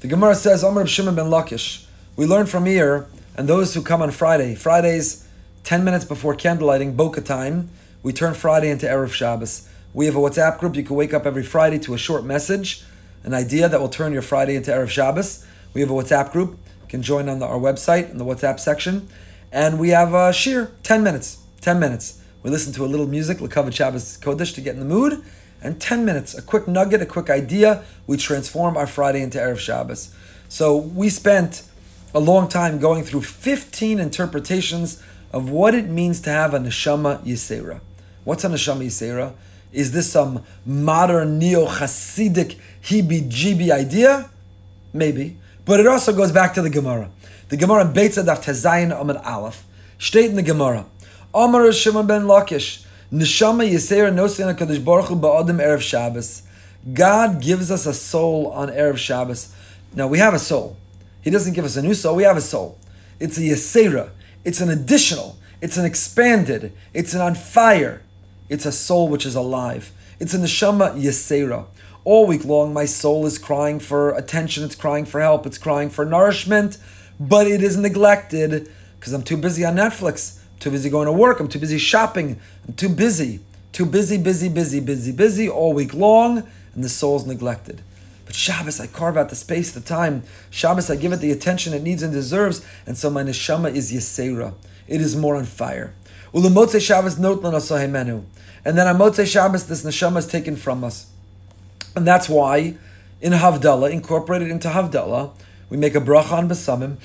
Speaker 1: The Gemara says, Reb Shimon ben Lakish. We learn from here, and those who come on Friday, Fridays, 10 minutes before candlelighting, Boca time, we turn Friday into Erev Shabbos. We have a WhatsApp group. You can wake up every Friday to a short message, an idea that will turn your Friday into Erev Shabbos. We have a WhatsApp group. You can join on the, our website in the WhatsApp section. And we have a shir, 10 minutes. 10 minutes. We listen to a little music, Lekavod Shabbos Kodesh, to get in the mood and 10 minutes, a quick nugget, a quick idea, we transform our Friday into Erev Shabbos. So we spent a long time going through 15 interpretations of what it means to have a neshama yisera. What's a neshama yisera? Is this some modern neo-Hasidic heebie-jeebie idea? Maybe. But it also goes back to the Gemara. The Gemara in Beit Daf Tezayin Amid Aleph, state in the Gemara, Amar Shimon ben Lakish, Neshama Yisera Nosin HaKadosh Baruch Hu Ba'adim Erev Shabbos. God gives us a soul on Erev Shabbos. Now we have a soul. He doesn't give us a new soul, we have a soul. It's a Yisera. It's an additional. It's an expanded. It's an on fire. It's a soul which is alive. It's a Neshama Yisera. All week long, my soul is crying for attention, it's crying for help, it's crying for nourishment, but it is neglected because I'm too busy on Netflix too busy going to work. I'm too busy shopping. I'm too busy. Too busy, busy, busy, busy, busy all week long, and the soul's neglected. But Shabbos, I carve out the space, the time. Shabbos, I give it the attention it needs and deserves, and so my neshama is yesera. It is more on fire. Ulamotze Shabbos notlan And then on Motze Shabbos, this neshama is taken from us. And that's why in Havdalah, incorporated into Havdalah, we make a bracha on Besamim,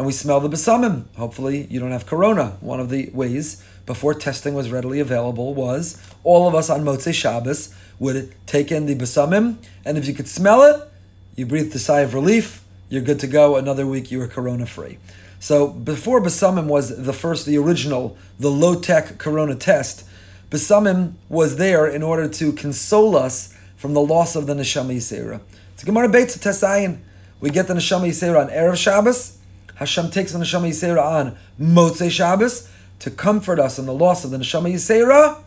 Speaker 1: and we smell the besamim. Hopefully, you don't have corona. One of the ways before testing was readily available was all of us on Motzei Shabbos would take in the besamim, and if you could smell it, you breathed a sigh of relief. You're good to go. Another week, you were corona free. So before besamim was the first, the original, the low tech corona test, besamim was there in order to console us from the loss of the neshama yisera. It's Gemara Beitz Tesayin. We get the neshama yisera on erev Shabbos Hashem takes the Neshama Yisera on Motzei Shabbos to comfort us in the loss of the Neshama Yisera.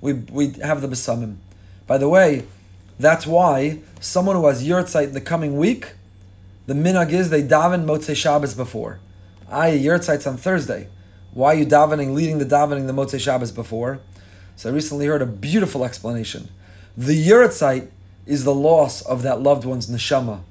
Speaker 1: We, we have the Besamim. By the way, that's why someone who has Yurtzeit in the coming week, the minhag is they daven Motzei Shabbos before. I Yurtzeit's on Thursday. Why are you davening, leading the davening the Motzei Shabbos before? So I recently heard a beautiful explanation. The Yurtzeit is the loss of that loved one's neshama.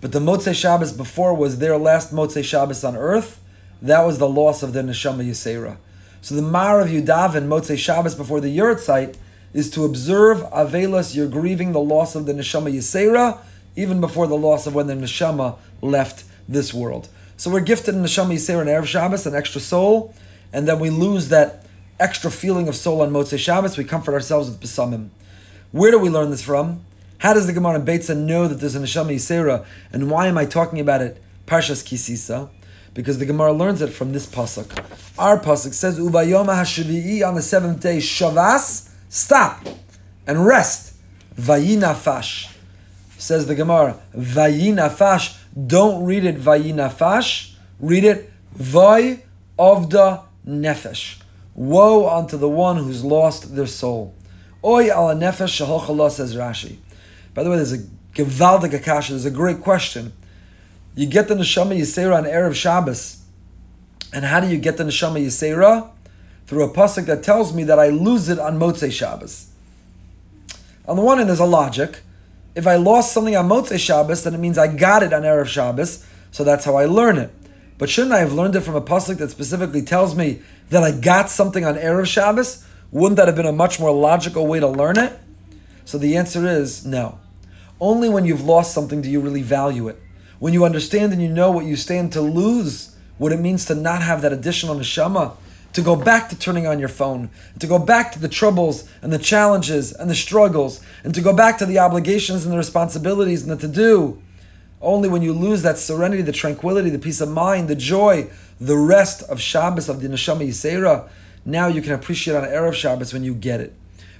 Speaker 1: But the Motzei Shabbos before was their last Motzei Shabbos on earth. That was the loss of their Neshama Yisera. So the Mar of Yudavin, Motzei Shabbos before the Yurtzeit, is to observe Avelas, you're grieving the loss of the Neshama Yisera, even before the loss of when the Neshama left this world. So we're gifted in Neshama Yisera and Erev Shabbos, an extra soul, and then we lose that extra feeling of soul on Motzei Shabbos. We comfort ourselves with Besamim. Where do we learn this from? How does the Gemara in Beitza know that there's a neshama yisera, and why am I talking about it? Parshas Kisisa, because the Gemara learns it from this pasuk. Our pasuk says, "Uvayoma hashavi'i on the seventh day shavas stop and rest." Vayinafash says the Gemara. Vayinafash. Don't read it vayinafash. Read it vay of the nefesh. Woe unto the one who's lost their soul. Oy ala nefesh shahochallah says Rashi. By the way, there's a Gevaldig Akasha, there's a great question. You get the Neshama Yisera on Erev Shabbos. And how do you get the Neshama Yisera? Through a pasuk that tells me that I lose it on Motzei Shabbos. On the one hand, there's a logic. If I lost something on Motzei Shabbos, then it means I got it on Erev Shabbos, so that's how I learn it. But shouldn't I have learned it from a pasuk that specifically tells me that I got something on Erev Shabbos? Wouldn't that have been a much more logical way to learn it? So the answer is no. Only when you've lost something do you really value it. When you understand and you know what you stand to lose, what it means to not have that additional neshama, to go back to turning on your phone, to go back to the troubles and the challenges and the struggles, and to go back to the obligations and the responsibilities and the to do. Only when you lose that serenity, the tranquility, the peace of mind, the joy, the rest of Shabbos of the Neshama Yisera, now you can appreciate on Erev Shabbos when you get it.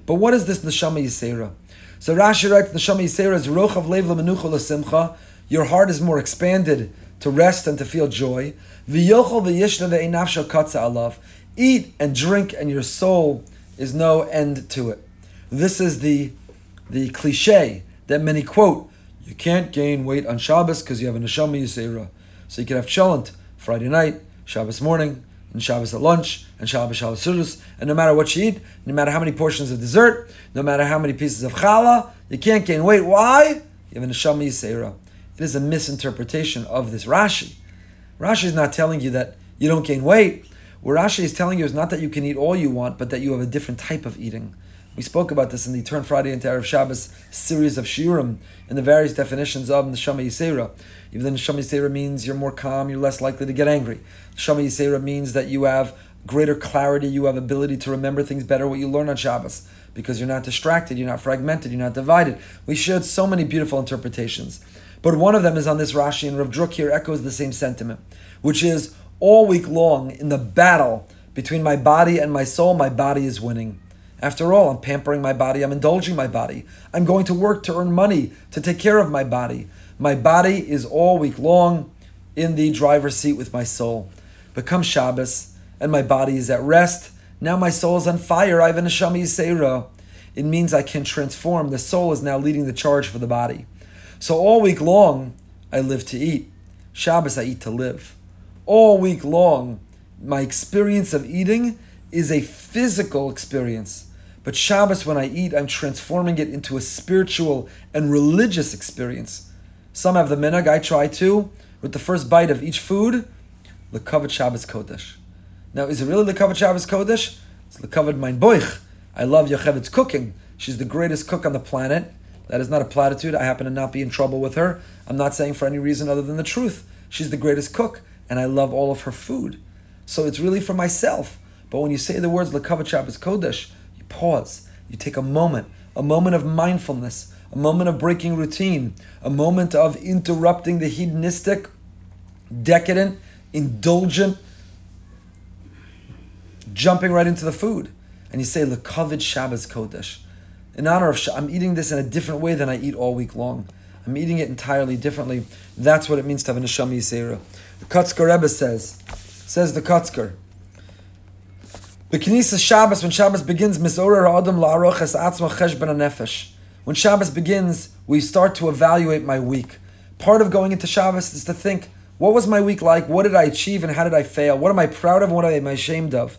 Speaker 1: But what is this Neshama Yisera? So Rashi writes, Neshama Yisera is Rochav Lev Lemenucha L'Simcha. Your heart is more expanded to rest and to feel joy. V'yochel v'yishna ve'enafsha katza alav. Eat and drink, and your soul is no end to it. This is the the cliche that many quote. You can't gain weight on Shabbos because you have a neshama yisera. So you can have cholent Friday night, Shabbos morning, and Shabbos at lunch, and Shabbos Shabbos Sudus, and no matter what you eat, no matter how many portions of dessert, no matter how many pieces of challah, you can't gain weight. Why? You have a neshama yisera. It is a misinterpretation of this Rashi. Rashi is not telling you that you don't gain weight. What Rashi is telling you is not that you can eat all you want, but that you have a different type of eating. We spoke about this in the Turn Friday into Erev Shabbos series of Shiurim and the various definitions of Neshama Yisera. Even though Neshama Yisera means you're more calm, you're less likely to get angry. Neshama Yisera means that you have greater clarity, you have ability to remember things better, what you learn on Shabbos, because you're not distracted, you're not fragmented, you're not divided. We shared so many beautiful interpretations. But one of them is on this Rashi, and Rav Druk here echoes the same sentiment, which is all week long in the battle between my body and my soul, my body is winning. After all, I'm pampering my body, I'm indulging my body. I'm going to work to earn money to take care of my body. My body is all week long in the driver's seat with my soul. But come Shabbos, and my body is at rest. Now my soul is on fire. I have a neshama yisera. It means I can transform. The soul is now leading the charge for the body. So all week long, I live to eat. Shabbos, I eat to live. All week long, my experience of eating is a physical experience. But Shabbos, when I eat, I'm transforming it into a spiritual and religious experience. Some have the minhag, I try to, with the first bite of each food, Lekavod Shabbos Kodesh. Now, is it really Lekavod Shabbos Kodesh? It's Lekavod Mein Boich. I love Yocheved's cooking. She's the greatest cook on the planet. That is not a platitude. I happen to not be in trouble with her. I'm not saying for any reason other than the truth. She's the greatest cook, and I love all of her food. So it's really for myself. But when you say the words Lekavod Shabbos Kodesh, pause, you take a moment, a moment of mindfulness, a moment of breaking routine, a moment of interrupting the hedonistic, decadent, indulgent, jumping right into the food. And you say, Lekavod Shabbos Kodesh. In honor of, I'm eating this in a different way than I eat all week long. I'm eating it entirely differently. That's what it means to have a neshama yisera. The Kotzker Rebbe says, says the Kotzker, the Knesset Shabbos, when Shabbos begins, Misorer Adam La'aroch Es Atzma Cheshben Nefesh. When Shabbos begins, we start to evaluate my week. Part of going into Shabbos is to think, what was my week like? What did I achieve and how did I fail? What am I proud of and what am I ashamed of?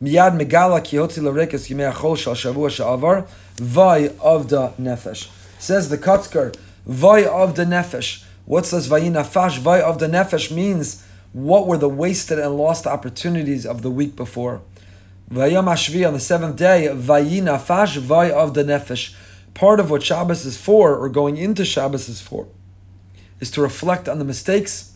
Speaker 1: מיד מגלה כי הוציא לרקס ימי החול של שבוע שעבר, vay of the nefesh. Says the Kotzker, vay of the nefesh. What says vayi nafash? Vay of the nefesh means what were the wasted and lost opportunities of the week before. Vayam Ashvi on the seventh day, Vayi Nafash Vay of the Nefesh. Part of what Shabbos is for, or going into Shabbos is for, is to reflect on the mistakes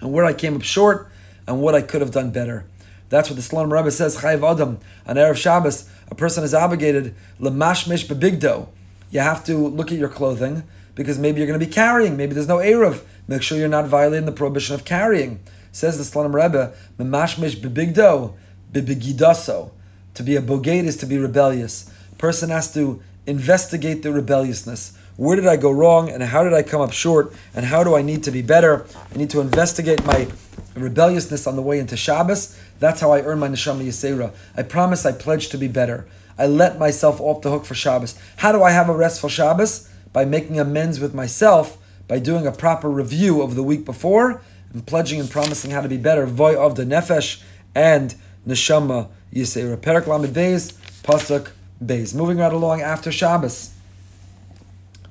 Speaker 1: and where I came up short and what I could have done better. That's what the Slonim Rebbe says, Chayiv Adam, on Erev Shabbos, a person is obligated, Lemashmish Bebigdo. You have to look at your clothing because maybe you're going to be carrying, maybe there's no Erev. Make sure you're not violating the prohibition of carrying. Says the Slonim Rebbe, Memashmish bebigdo, bebigidaso. To be a bogate is to be rebellious. person has to investigate the rebelliousness. Where did I go wrong and how did I come up short and how do I need to be better? I need to investigate my rebelliousness on the way into Shabbos. That's how I earn my neshama yisera. I promise I pledge to be better. I let myself off the hook for Shabbos. How do I have a restful Shabbos? By making amends with myself by doing a proper review of the week before and pledging and promising how to be better. Voy of the nefesh and neshama yisera. Perak lamed beis pasuk beis. Moving right along after Shabbos.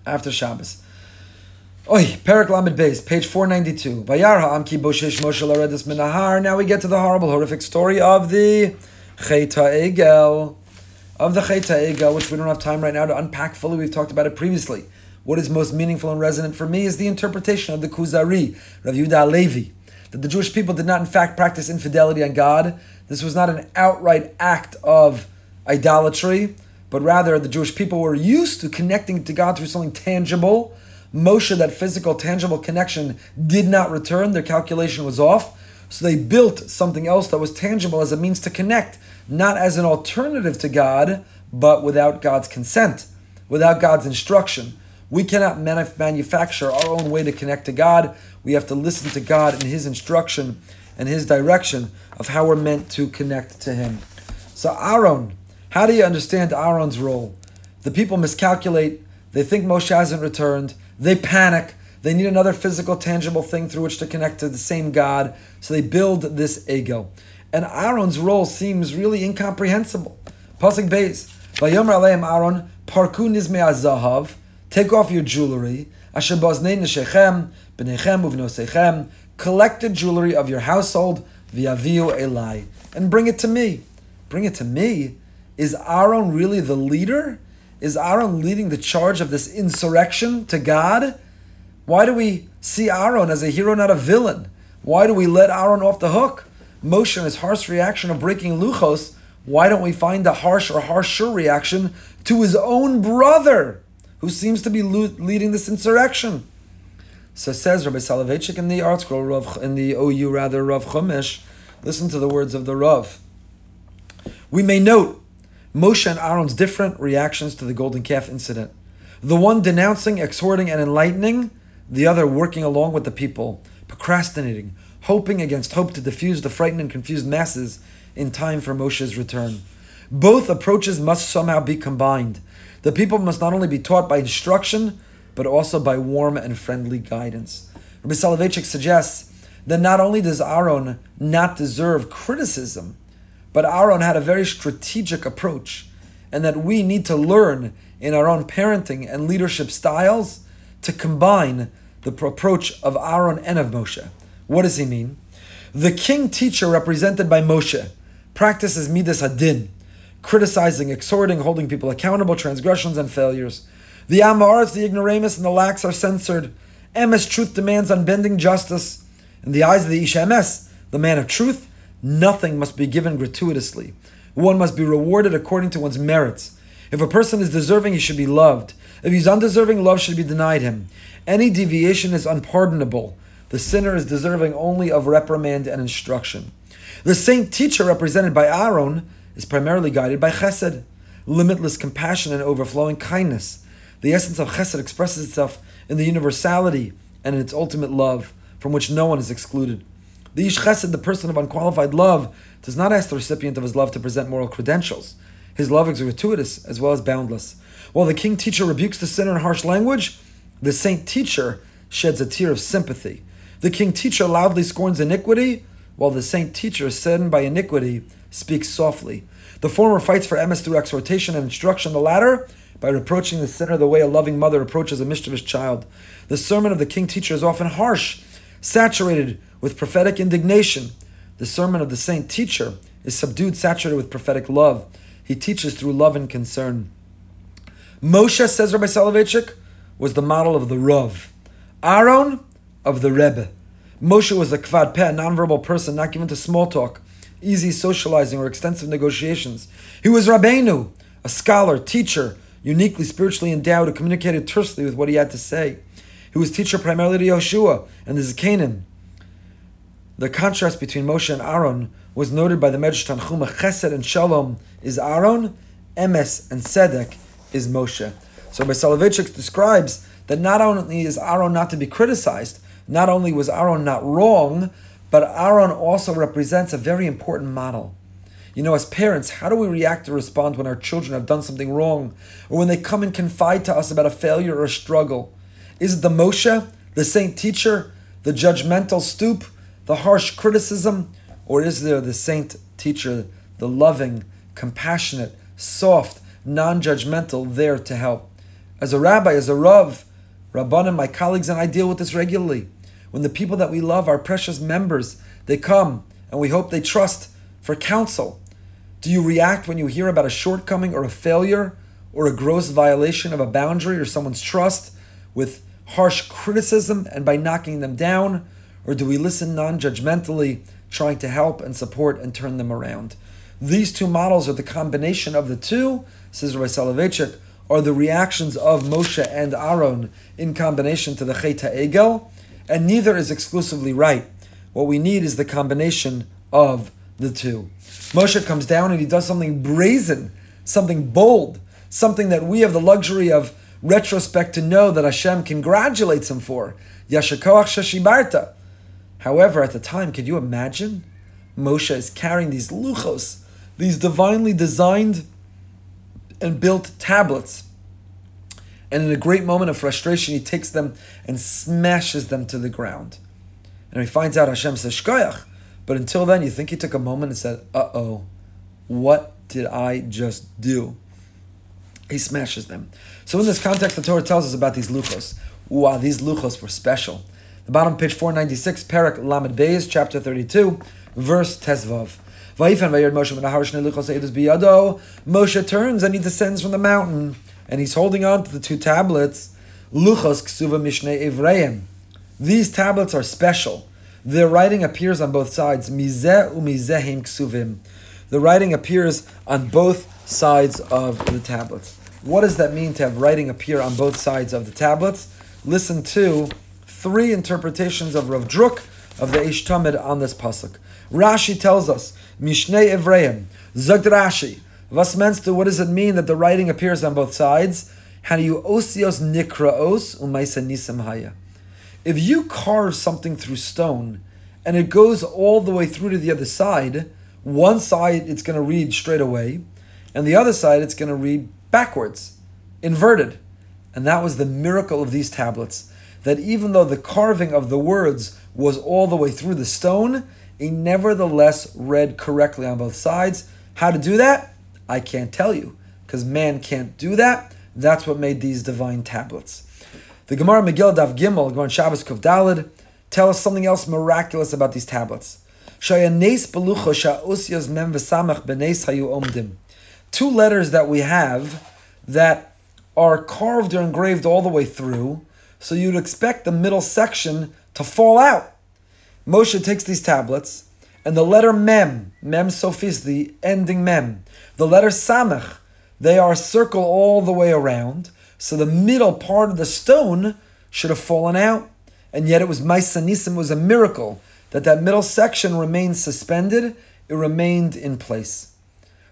Speaker 1: After Shabbos. Oi, Perak Lamed Beis, page 492. Vayar ha'am ki boshesh Moshe minahar. Now we get to the horrible, horrific story of the Cheta Egel. Of the Cheta Egel, which we don't have time right now to unpack fully. We've talked about it previously. What is most meaningful and resonant for me is the interpretation of the Kuzari, Rav Yehuda Levi, that the Jewish people did not in fact practice infidelity on God. This was not an outright act of idolatry, but rather the Jewish people were used to connecting to God through something tangible. Moshe, that physical, tangible connection, did not return. Their calculation was off. So they built something else that was tangible as a means to connect, not as an alternative to God, but without God's consent, without God's instruction. We cannot manufacture our own way to connect to God. We have to listen to God and His instruction and His direction of how we're meant to connect to Him. So, Aaron, how do you understand Aaron's role? The people miscalculate. They think Moshe hasn't returned. They panic. They need another physical, tangible thing through which to connect to the same God. So they build this ego. And Aaron's role seems really incomprehensible. Pasuk Beis. Vayomer aleim Aaron, parku nizme azahav, take off your jewelry, asher baznei neshechem, b'nechem uvnosechem, collect the jewelry of your household, viaviu elai, and bring it to me. Bring it to me? Is Aaron really the leader? Is Aaron leading the charge of this insurrection to God? Why do we see Aaron as a hero, not a villain? Why do we let Aaron off the hook? And his harsh reaction of breaking Luchos, why don't we find a harsh or harsher reaction to his own brother, who seems to be leading this insurrection? So says Rabbi Soloveitchik in the ArtScroll, Rav, in the OU rather, Rav Chumash. Listen to the words of the Rav. We may note Moshe and Aaron's different reactions to the golden calf incident. The one denouncing, exhorting, and enlightening, the other working along with the people, procrastinating, hoping against hope to diffuse the frightened and confused masses in time for Moshe's return. Both approaches must somehow be combined. The people must not only be taught by instruction, but also by warm and friendly guidance. Rabbi Soloveitchik suggests that not only does Aaron not deserve criticism, but Aaron had a very strategic approach, and that we need to learn in our own parenting and leadership styles to combine the approach of Aaron and of Moshe. What does he mean? The king teacher represented by Moshe practices Midas Hadin, criticizing, exhorting, holding people accountable, transgressions, and failures. The Amaras, the ignoramus, and the lax are censored. Emes, truth demands unbending justice. In the eyes of the Ish Emes, the man of truth, nothing must be given gratuitously. One must be rewarded according to one's merits. If a person is deserving, he should be loved. If he's undeserving, love should be denied him. Any deviation is unpardonable. The sinner is deserving only of reprimand and instruction. The saint teacher, represented by Aaron, is primarily guided by chesed, limitless compassion and overflowing kindness. The essence of chesed expresses itself in the universality and in its ultimate love, from which no one is excluded. The ish chesed, the person of unqualified love, does not ask the recipient of his love to present moral credentials. His love is gratuitous as well as boundless. While the king teacher rebukes the sinner in harsh language, the saint teacher sheds a tear of sympathy. The king teacher loudly scorns iniquity, while the saint teacher, is saddened by iniquity, speaks softly. The former fights for emes through exhortation and instruction, the latter by reproaching the sinner the way a loving mother approaches a mischievous child. The sermon of the king teacher is often harsh, saturated with prophetic indignation. The sermon of the saint teacher is subdued, saturated with prophetic love. He teaches through love and concern. Moshe, says Rabbi Soloveitchik, was the model of the Rav. Aaron, of the Rebbe. Moshe was a kvad peh, a nonverbal person, not given to small talk, easy socializing, or extensive negotiations. He was Rabbeinu, a scholar, teacher, uniquely spiritually endowed, who communicated tersely with what he had to say. He was teacher primarily to Yoshua and the Zakanim. The contrast between Moshe and Aaron was noted by the Medrash Tanchuma. Chesed and Shalom is Aaron, Emes and Sedek is Moshe. So Soloveitchik describes that not only is Aaron not to be criticized, not only was Aaron not wrong, but Aaron also represents a very important model. You know, as parents, how do we react or respond when our children have done something wrong, or when they come and confide to us about a failure or a struggle? Is it the Moshe, the saint teacher, the judgmental stoop, the harsh criticism, or is there the saint teacher, the loving, compassionate, soft, non judgmental, there to help? As a rabbi, as a rav, Rabbanim, my colleagues, and I deal with this regularly. When the people that we love, our precious members, they come and we hope they trust for counsel. Do you react when you hear about a shortcoming or a failure or a gross violation of a boundary or someone's trust with harsh criticism and by knocking them down? Or do we listen non judgmentally, trying to help and support and turn them around? These two models are the combination of the two, says Rabbi Soloveitchik, are the reactions of Moshe and Aaron in combination to the Chet Egel, and neither is exclusively right. What we need is the combination of the two. Moshe comes down and he does something brazen, something bold, something that we have the luxury of retrospect to know that Hashem congratulates him for. Yashakoach Shashibarta. However, at the time, could you imagine? Moshe is carrying these luchos, these divinely designed and built tablets. And in a great moment of frustration, he takes them and smashes them to the ground. And he finds out Hashem says, Shkoyach. But until then, you think he took a moment and said, uh oh, what did I just do? He smashes them. So in this context, the Torah tells us about these luchos. Wow, these luchos were special. The bottom page 496, Perak Lamed Beis, chapter 32, verse Tezvav. Moshe turns and he descends from the mountain, and he's holding on to the two tablets. Luchos ksuva mishnei evreim. These tablets are special. Their writing appears on both sides. Mizeh umizehim ksuvim. The writing appears on both sides of the tablets. What does that mean to have writing appear on both sides of the tablets? Listen to three interpretations of Rav Druk of the Eish Tamid on this pasuk. Rashi tells us, Mishnei Evreim, Zog Rashi, what does it mean that the writing appears on both sides? If you carve something through stone and it goes all the way through to the other side, one side it's going to read straight away, and the other side it's going to read backwards, inverted. And that was the miracle of these tablets. That even though the carving of the words was all the way through the stone, it nevertheless read correctly on both sides. How to do that? I can't tell you, because man can't do that. That's what made these divine tablets. The Gemara Megillah Dav Gimel, Gemara Shabbos Kuf Dalid, tell us something else miraculous about these tablets. Two letters that we have that are carved or engraved all the way through, so you'd expect the middle section to fall out. Moshe takes these tablets, and the letter Mem, Mem Sophis, the ending Mem, the letter Samech, they are a circle all the way around, so the middle part of the stone should have fallen out. And yet it was Maisanisim, was a miracle that that middle section remained suspended, it remained in place.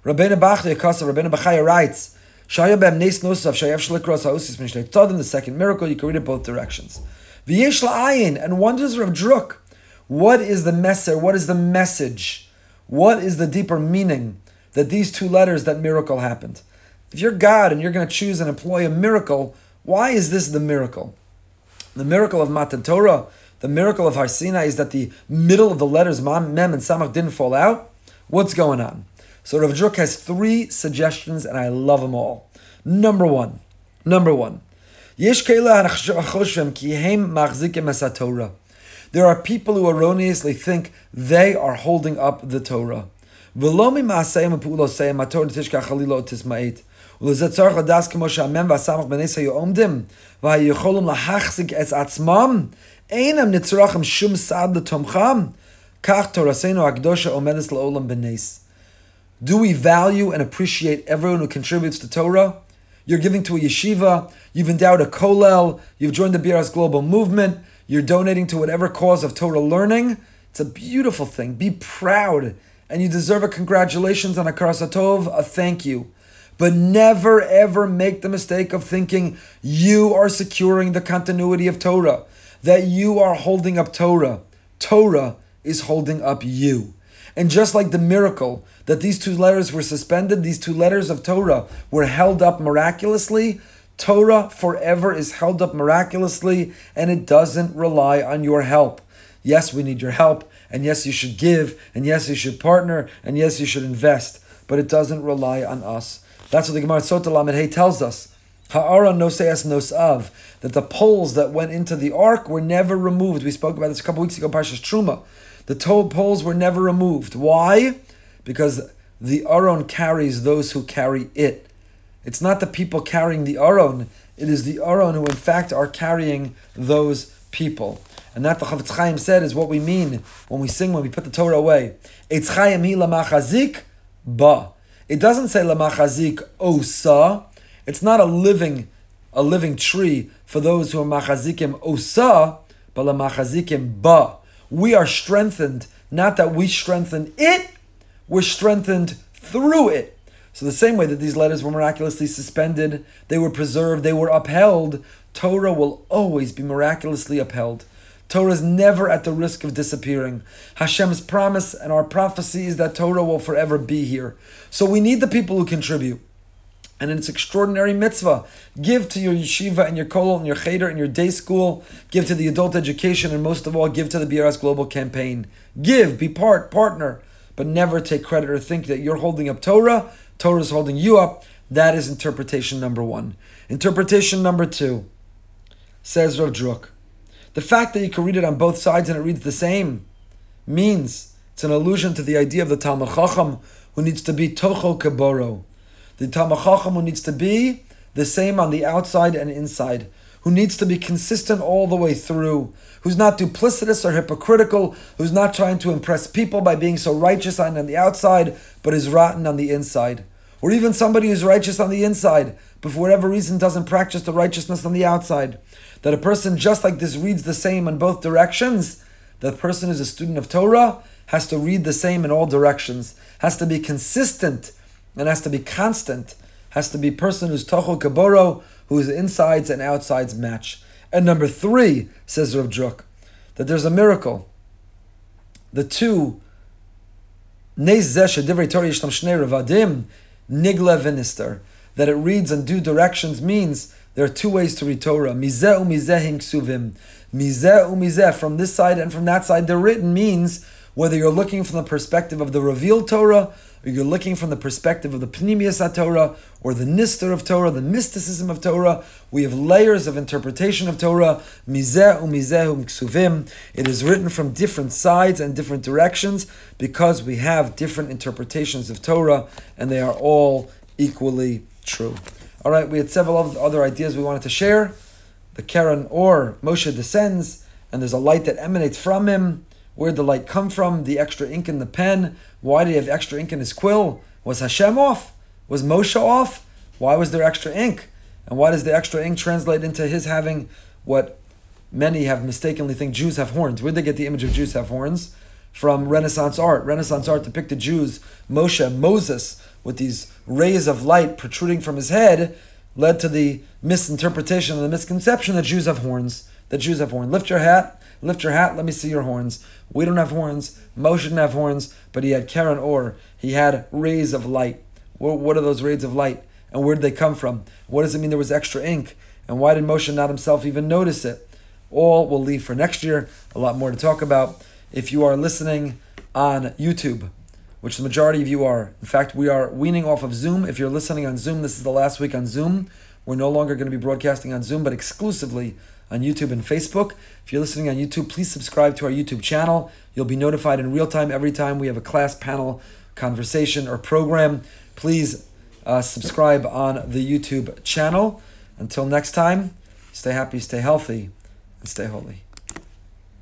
Speaker 1: Rabbeinu Bachya Kasa, Rabbeinu Bachya writes, Shaya bem nes nosav shayav shlikros ha'usis min Todim, the second miracle, you can read it both directions. V'yesh la'ayin, and wonders of Druk. What is the messer? What is the message? What is the deeper meaning that these two letters, that miracle happened? If you're God and you're going to choose and employ a miracle, why is this the miracle? The miracle of Matan Torah, the miracle of Har Sinai is that the middle of the letters Mem and Samach didn't fall out. What's going on? So Rav Druk has three suggestions, and I love them all. Number one, number one, there are people who erroneously think they are holding up the Torah. ולזה צורך לדעת כמו שהמם והסמך בנס היו עומדים, והיכולים להחזיק את עצמם, אינם נצרכים שום סעד לתומכם, כך תורתנו הקדושה עומדת לעולם בנס. Do we value and appreciate everyone who contributes to Torah? You're giving to a yeshiva, you've endowed a kollel, you've joined the Biras Global Movement, you're donating to whatever cause of Torah learning. It's a beautiful thing. Be proud. and you deserve a congratulations on a karasatov, a thank you. But never ever make the mistake of thinking you are securing the continuity of Torah, that you are holding up Torah. Torah is holding up you. And just like the miracle that these two letters were suspended, these two letters of Torah were held up miraculously, Torah forever is held up miraculously and it doesn't rely on your help. Yes, we need your help, and yes, you should give, and yes, you should partner, and yes, you should invest, but it doesn't rely on us. That's what the Gemara Sota Lamed tells us. Ha'ara noseas nos av that the poles that went into the ark were never removed. We spoke about this a couple weeks ago, Parshas Truma. The toe poles were never removed. Why? Because the Aron carries those who carry it. It's not the people carrying the Aron, it is the Aron who in fact are carrying those people. And that the Chafetz Chaim said is what we mean when we sing, when we put the Torah away. Eitz Chaim hi ba. It doesn't say lamachazik osa. It's not a living, a living tree for those who are machazikim osa, but lamachazikim ba. We are strengthened, not that we strengthen it, we're strengthened through it. So the same way that these letters were miraculously suspended, they were preserved, they were upheld, Torah will always be miraculously upheld. Torah is never at the risk of disappearing. Hashem's promise and our prophecy is that Torah will forever be here. So we need the people who contribute. And it's extraordinary mitzvah. Give to your yeshiva and your kollel and your cheder and your day school. Give to the adult education and most of all, give to the BRS Global Campaign. Give, be part, partner, but never take credit or think that you're holding up Torah. Torah is holding you up. That is interpretation number one. Interpretation number two says Rav Druk. The fact that you can read it on both sides and it reads the same means it's an allusion to the idea of the Talmud Chacham who needs to be Tocho Kaboro. The Talmud Chacham who needs to be the same on the outside and inside, who needs to be consistent all the way through, who's not duplicitous or hypocritical, who's not trying to impress people by being so righteous on the outside, but is rotten on the inside. Or even somebody who's righteous on the inside, but for whatever reason doesn't practice the righteousness on the outside that a person just like this reads the same in both directions, that person is a student of Torah has to read the same in all directions, has to be consistent, and has to be constant, has to be person who's Tocho Kaboro, whose insides and outsides match. And number three, says Rav Druk, that there's a miracle. The two that it reads in due directions means there are two ways to read Torah. Mizeh umizeh ksuvim. Mizeh umizeh, from this side and from that side, they're written means whether you're looking from the perspective of the revealed Torah, or you're looking from the perspective of the Pnimius Torah, or the Nister of Torah, the mysticism of Torah, we have layers of interpretation of Torah. Mizeh umizeh ksuvim. It is written from different sides and different directions because we have different interpretations of Torah, and they are all equally true. All right, we had several other ideas we wanted to share. The Keren or Moshe descends, and there's a light that emanates from him. Where'd the light come from? The extra ink in the pen. Why did he have extra ink in his quill? Was Hashem off? Was Moshe off? Why was there extra ink? And why does the extra ink translate into his having what many have mistakenly think Jews have horns? Where'd they get the image of Jews have horns? From Renaissance art. Renaissance art depicted Jews, Moshe, Moses, with these rays of light protruding from his head led to the misinterpretation and the misconception that Jews have horns. That Jews have horns. Lift your hat, lift your hat, let me see your horns. We don't have horns. Moshe didn't have horns, but he had Keren Or. He had rays of light. What are those rays of light? And where did they come from? What does it mean there was extra ink? And why did Moshe not himself even notice it? All will leave for next year. A lot more to talk about. If you are listening on YouTube, which the majority of you are. In fact, we are weaning off of Zoom. If you're listening on Zoom, this is the last week on Zoom. We're no longer going to be broadcasting on Zoom, but exclusively on YouTube and Facebook. If you're listening on YouTube, please subscribe to our YouTube channel. You'll be notified in real time every time we have a class panel conversation or program. Please uh, subscribe on the YouTube channel. Until next time, stay happy, stay healthy, and stay holy.